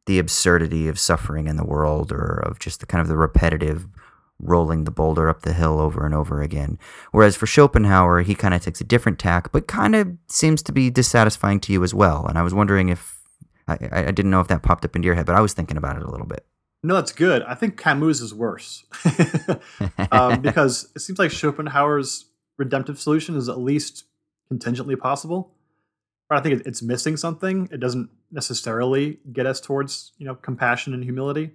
the absurdity of suffering in the world or of just the kind of the repetitive rolling the boulder up the hill over and over again. Whereas for Schopenhauer, he kind of takes a different tack, but kind of seems to be dissatisfying to you as well. And I was wondering if I, I didn't know if that popped up into your head, but I was thinking about it a little bit. No, that's good. I think Camus is worse [LAUGHS] um, [LAUGHS] because it seems like Schopenhauer's redemptive solution is at least contingently possible. But I think it's missing something. It doesn't necessarily get us towards you know compassion and humility,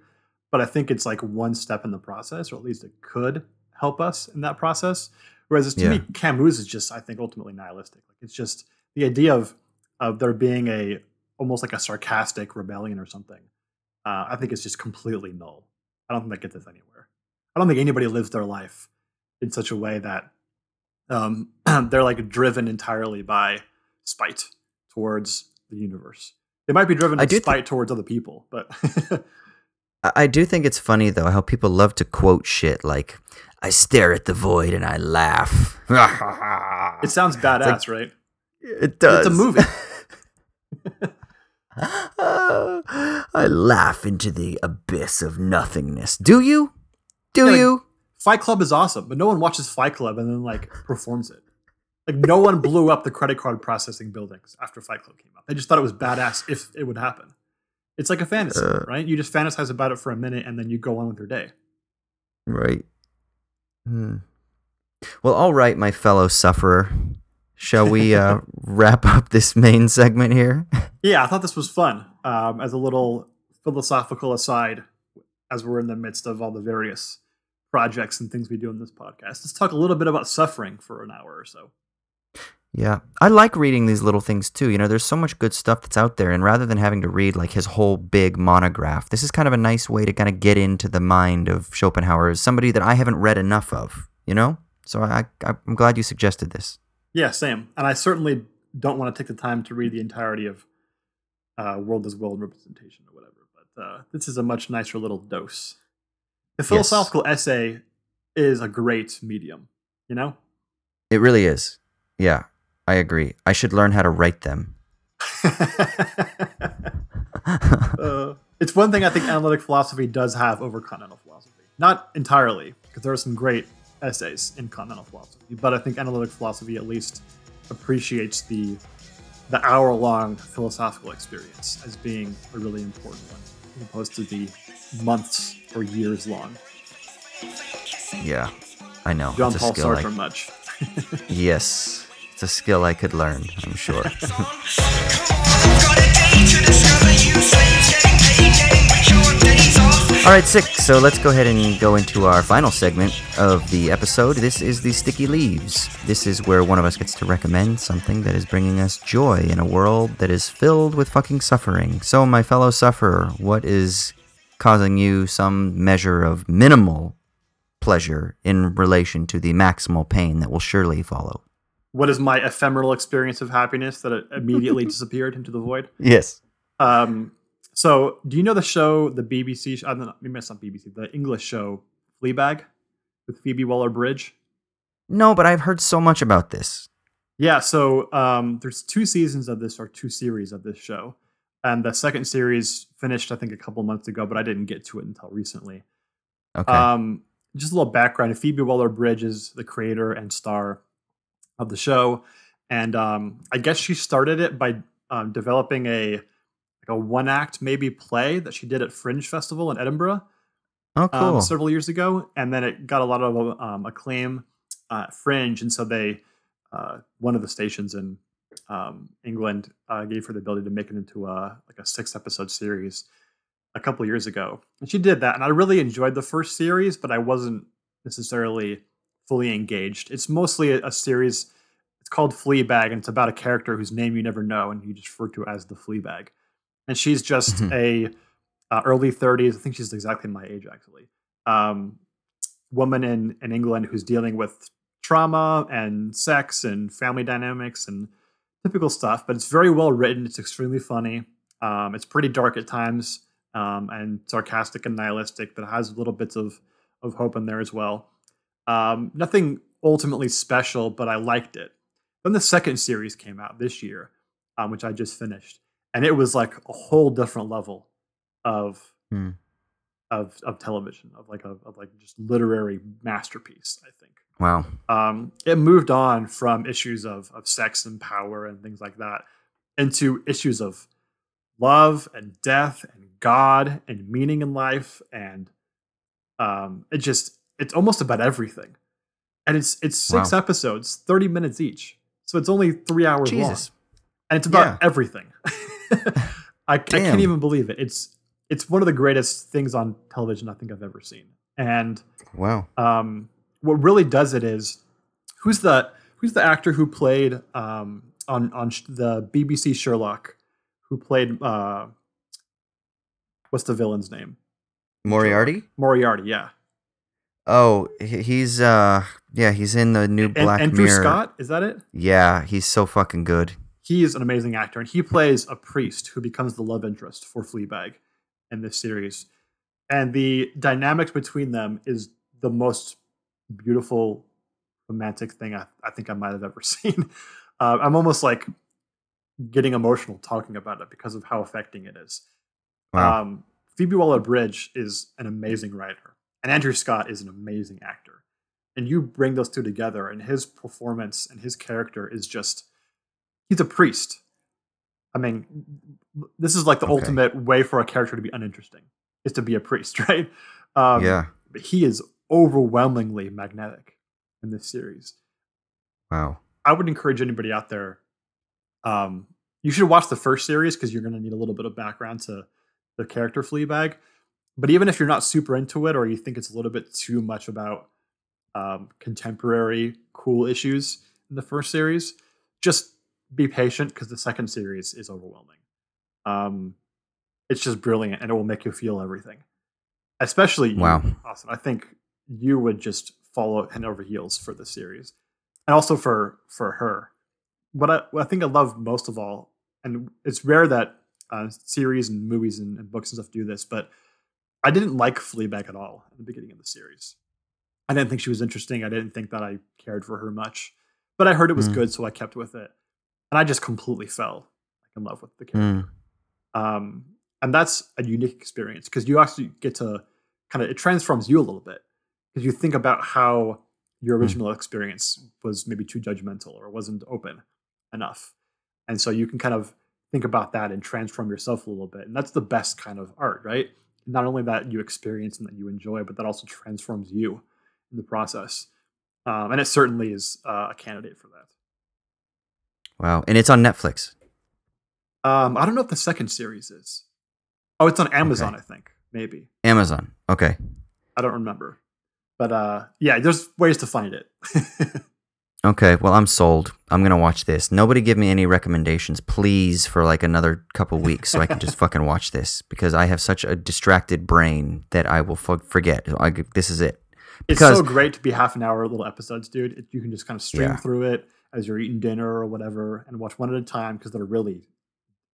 but I think it's like one step in the process, or at least it could help us in that process. Whereas to Yeah. me, Camus is just I think ultimately nihilistic. Like it's just the idea of of there being a almost like a sarcastic rebellion or something. Uh, I think it's just completely null. I don't think that gets us anywhere. I don't think anybody lives their life in such a way that um, [CLEARS THROAT] they're like driven entirely by spite towards the universe. It might be driven I by do thi- spite towards other people, but [LAUGHS] I do think it's funny though how people love to quote shit like "I stare at the void and I laugh." [LAUGHS] it sounds badass, right? It does. It's a movie. [LAUGHS] I laugh into the abyss of nothingness. Do you? Do Yeah, like- you? Fight Club is awesome, but no one watches Fight Club and then like performs it. Like no one blew up the credit card processing buildings after Fight Club came out. They just thought it was badass if it would happen. It's like a fantasy, Uh. right? You just fantasize about it for a minute and then you go on with your day. Right. Hmm. Well, all right, my fellow sufferer. Shall we uh, [LAUGHS] wrap up this main segment here? Yeah, I thought this was fun um, as a little philosophical aside as we're in the midst of all the various projects and things we do in this podcast. Let's talk a little bit about suffering for an hour or so. Yeah, I like reading these little things too. You know, there's so much good stuff that's out there, and rather than having to read like his whole big monograph, this is kind of a nice way to kind of get into the mind of Schopenhauer as somebody that I haven't read enough of. You know, so I, I I'm glad you suggested this. Yeah, same. And I certainly don't want to take the time to read the entirety of uh, World as World Representation or whatever. But but uh, this is a much nicer little dose. The philosophical essay is a great medium, you know? It really is. Yeah, I agree. I should learn how to write them. [LAUGHS] uh, it's one thing I think analytic philosophy does have over continental philosophy. Not entirely, because there are some great essays in continental philosophy, but I think analytic philosophy at least appreciates the the hour long philosophical experience as being a really important one, as opposed to the months or years long. Yeah, I know. John Paul Sartre I- much. [LAUGHS] yes, it's a skill I could learn. I'm sure. [LAUGHS] All right, sick. So let's go ahead and go into our final segment of the episode. This is the Sticky Leaves. This is where one of us gets to recommend something that is bringing us joy in a world that is filled with fucking suffering. So, my fellow sufferer, what is causing you some measure of minimal pleasure in relation to the maximal pain that will surely follow? What is my ephemeral experience of happiness that it immediately [LAUGHS] disappeared into the void? Yes. Um, so, do you know the show, the BBC? I don't know, maybe it's not BBC, the English show Fleabag with Phoebe Waller-Bridge? No, but I've heard so much about this. Yeah, so um, there's two seasons of this, or two series of this show, and the second series finished, I think, a couple months ago, but I didn't get to it until recently. Okay. Um, just a little background: Phoebe Waller-Bridge is the creator and star of the show, and um, I guess she started it by um, developing a like a one-act maybe play that she did at Fringe Festival in Edinburgh oh, cool. um, several years ago, and then it got a lot of um, acclaim uh, at Fringe, and so they uh, one of the stations in um, England uh, gave her the ability to make it into a like a six episode series a couple years ago, and she did that, and I really enjoyed the first series, but I wasn't necessarily fully engaged. It's mostly a, a series. It's called Fleabag, and it's about a character whose name you never know, and you just refer to as the Fleabag, and she's just Mhm. a uh, early 30s. I think she's exactly my age, actually. Um, woman in, in England who's dealing with trauma and sex and family dynamics and typical stuff, but it's very well written. It's extremely funny. Um, it's pretty dark at times um, and sarcastic and nihilistic, but it has little bits of, of hope in there as well. Um, nothing ultimately special, but I liked it. Then the second series came out this year, um, which I just finished, and it was like a whole different level of Hmm. of of television, of like a of like just literary masterpiece. I think wow. um, it moved on from issues of of sex and power and things like that into issues of love and death and God and meaning in life and um, it just it's almost about everything. And it's it's six Wow. episodes, thirty minutes each, so it's only three hours long, and it's about Yeah. everything. [LAUGHS] I, I can't even believe it. It's it's one of the greatest things on television I think I've ever seen, and Wow. um, what really does it is who's the who's the actor who played um, on on the BBC Sherlock who played uh, what's the villain's name Moriarty? Moriarty yeah Oh, he's uh yeah, he's in the new Black Andrew Mirror. Scott is that it Yeah, he's so fucking good. he is an amazing actor and he plays a priest who becomes the love interest for Fleabag in this series and the dynamics between them is the most beautiful romantic thing I, I think I might have ever [LAUGHS] seen. Uh, I'm almost like getting emotional talking about it because of how affecting it is. Wow. Um, Phoebe Waller-Bridge is an amazing writer, and Andrew Scott is an amazing actor. And you bring those two together, and his performance and his character is just—he's a priest. I mean, this is like the Okay. ultimate way for a character to be uninteresting is to be a priest, [LAUGHS] right? Um, yeah. but he is overwhelmingly magnetic in this series. Wow. I would encourage anybody out there. Um, you should watch the first series because you're going to need a little bit of background to the character Fleabag. But even if you're not super into it, or you think it's a little bit too much about um, contemporary cool issues in the first series, just be patient because the second series is overwhelming. Um, it's just brilliant, and it will make you feel everything. Especially you, Wow. Austin. I think you would just follow head over heels for the series, and also for for her. What I what I think I love most of all, and it's rare that uh, series and movies and, and books and stuff do this, but I didn't like Fleabag at all at the beginning of the series. I didn't think she was interesting. I didn't think that I cared for her much, but I heard it was Mm. good, so I kept with it, and I just completely fell in love with the character. Mm. Um, and that's a unique experience because you actually get to kind of it transforms you a little bit because you think about how your Mm. original experience was maybe too judgmental or wasn't open enough, and so you can kind of think about that and transform yourself a little bit, and that's the best kind of art, right? Not only that you experience and that you enjoy, but that also transforms you in the process, um, and it certainly is uh, a candidate for that. Wow. And it's on Netflix. Um, I don't know if the second series is. Oh, it's on Amazon, I think. Maybe. Amazon. Okay. I don't remember. But uh yeah, there's ways to find it. [LAUGHS] Okay. Well, I'm sold. I'm going to watch this. Nobody give me any recommendations, please, for like another couple weeks so I can just [LAUGHS] fucking watch this because I have such a distracted brain that I will fu- forget. I, this is it. it's so great to be half an hour little episodes, dude. It, you can just kind of stream Yeah. through it as you're eating dinner or whatever and watch one at a time because they're really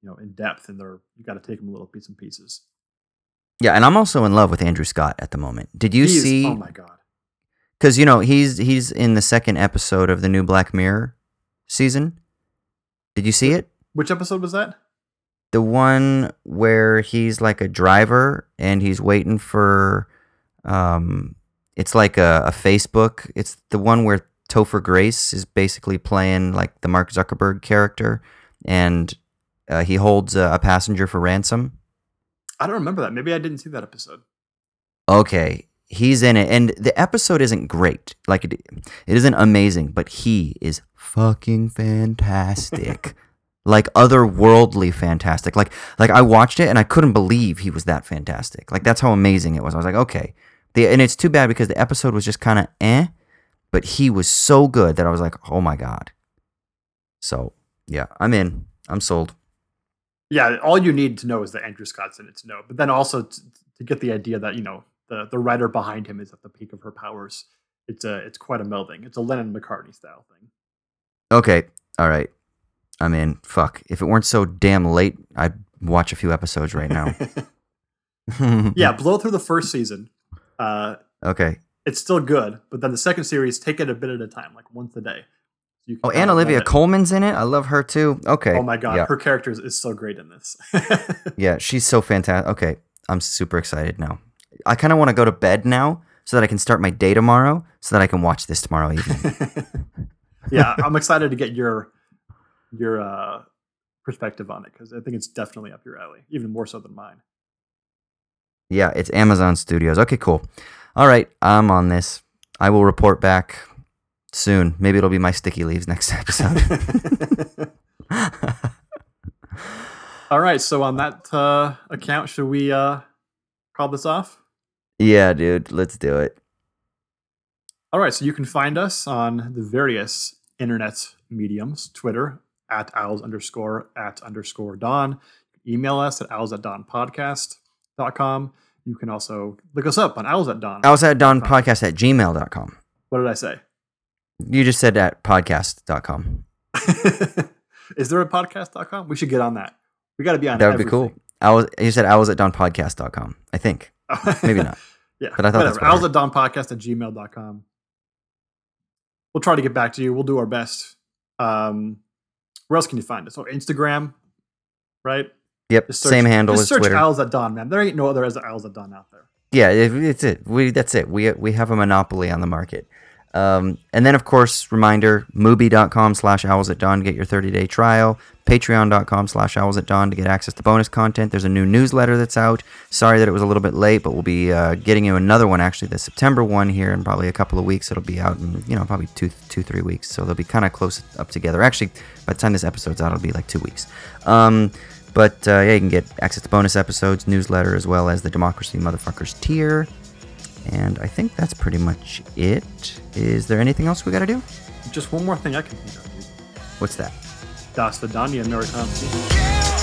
you know in depth and they're you got to take them little bits and pieces. Yeah. And I'm also in love with Andrew Scott at the moment. Did you He is- see? oh my god. Because you know he's he's in the second episode of the new Black Mirror season. Did you see it? Which episode was that? The one where he's like a driver and he's waiting for, um, it's like a, a Facebook. It's the one where Topher Grace is basically playing like the Mark Zuckerberg character, and uh, he holds a, a passenger for ransom. I don't remember that. Maybe I didn't see that episode. Okay, he's in it, and the episode isn't great. Like it, it isn't amazing, but he is fucking fantastic. [LAUGHS] like otherworldly fantastic. Like like I watched it and I couldn't believe he was that fantastic. Like that's how amazing it was. I was like, okay. The, and it's too bad because the episode was just kind of eh, but he was so good that I was like, oh my god. So yeah, I'm in. I'm sold. Yeah, all you need to know is that Andrew Scott's in it to know, but then also to, to get the idea that you know the the writer behind him is at the peak of her powers. It's a it's quite a melding. It's a Lennon McCartney style thing. Okay, all right. I'm in. Fuck. If it weren't so damn late, I'd watch a few episodes right now. [LAUGHS] [LAUGHS] yeah, blow through the first season. Uh, Okay. it's still good, but then the second series, take it a bit at a time, like once a day. You Oh, and Olivia Colman's in it. I love her too. Okay. Oh my god, Yeah. her character is, is so great in this. [LAUGHS] Yeah, she's so fantastic. Okay, I'm super excited now. I kind of want to go to bed now so that I can start my day tomorrow, so that I can watch this tomorrow evening. [LAUGHS] yeah, I'm excited to get your your uh, perspective on it because I think it's definitely up your alley, even more so than mine. yeah, it's Amazon Studios. Okay, cool. All right, I'm on this. I will report back soon. Maybe it'll be my sticky leaves next episode. [LAUGHS] [LAUGHS] All right, so on that uh, account, should we uh, call this off? Yeah, dude, let's do it. All right, so you can find us on the various internet mediums Twitter at owls underscore at underscore dawn. Email us at owls at dawn podcast.com. You can also look us up on owls at dawn. Owls at Dawn Podcast at gmail.com. What did I say? You just said at podcast.com. [LAUGHS] Is there a podcast.com? We should get on that. We got to be on That That would be cool. everything. I was, you said I was at donpodcast.com. I think. [LAUGHS] Maybe not. yeah. But I thought that's whatever. what I Owls at dawn podcast at gmail.com. We'll try to get back to you. We'll do our best. Um, where else can you find us? Oh, Instagram, right? Yep. Search- Same handle just as search Twitter. Owls at Dawn, man. There ain't no other as Owls at Dawn out there. Yeah, it, it's it. We that's it. We we have a monopoly on the market. Um, and then of course, reminder, Mubi.com slash owls at dawn to get your 30 day trial. Patreon.com slash owls at dawn to get access to bonus content. There's a new newsletter that's out. Sorry that it was a little bit late, but we'll be uh, getting you another one actually the September one here in probably a couple of weeks. It'll be out in, you know, probably two, two, three weeks. So they'll be kind of close up together. Actually, by the time this episode's out, it'll be like two weeks. Um, but uh, yeah, you can get access to bonus episodes, newsletter, as well as the Democracy Motherfuckers tier. And I think that's pretty much it. Is there anything else we got to do? Just one more thing I can think of. What's that? Das Vidania. Yeah.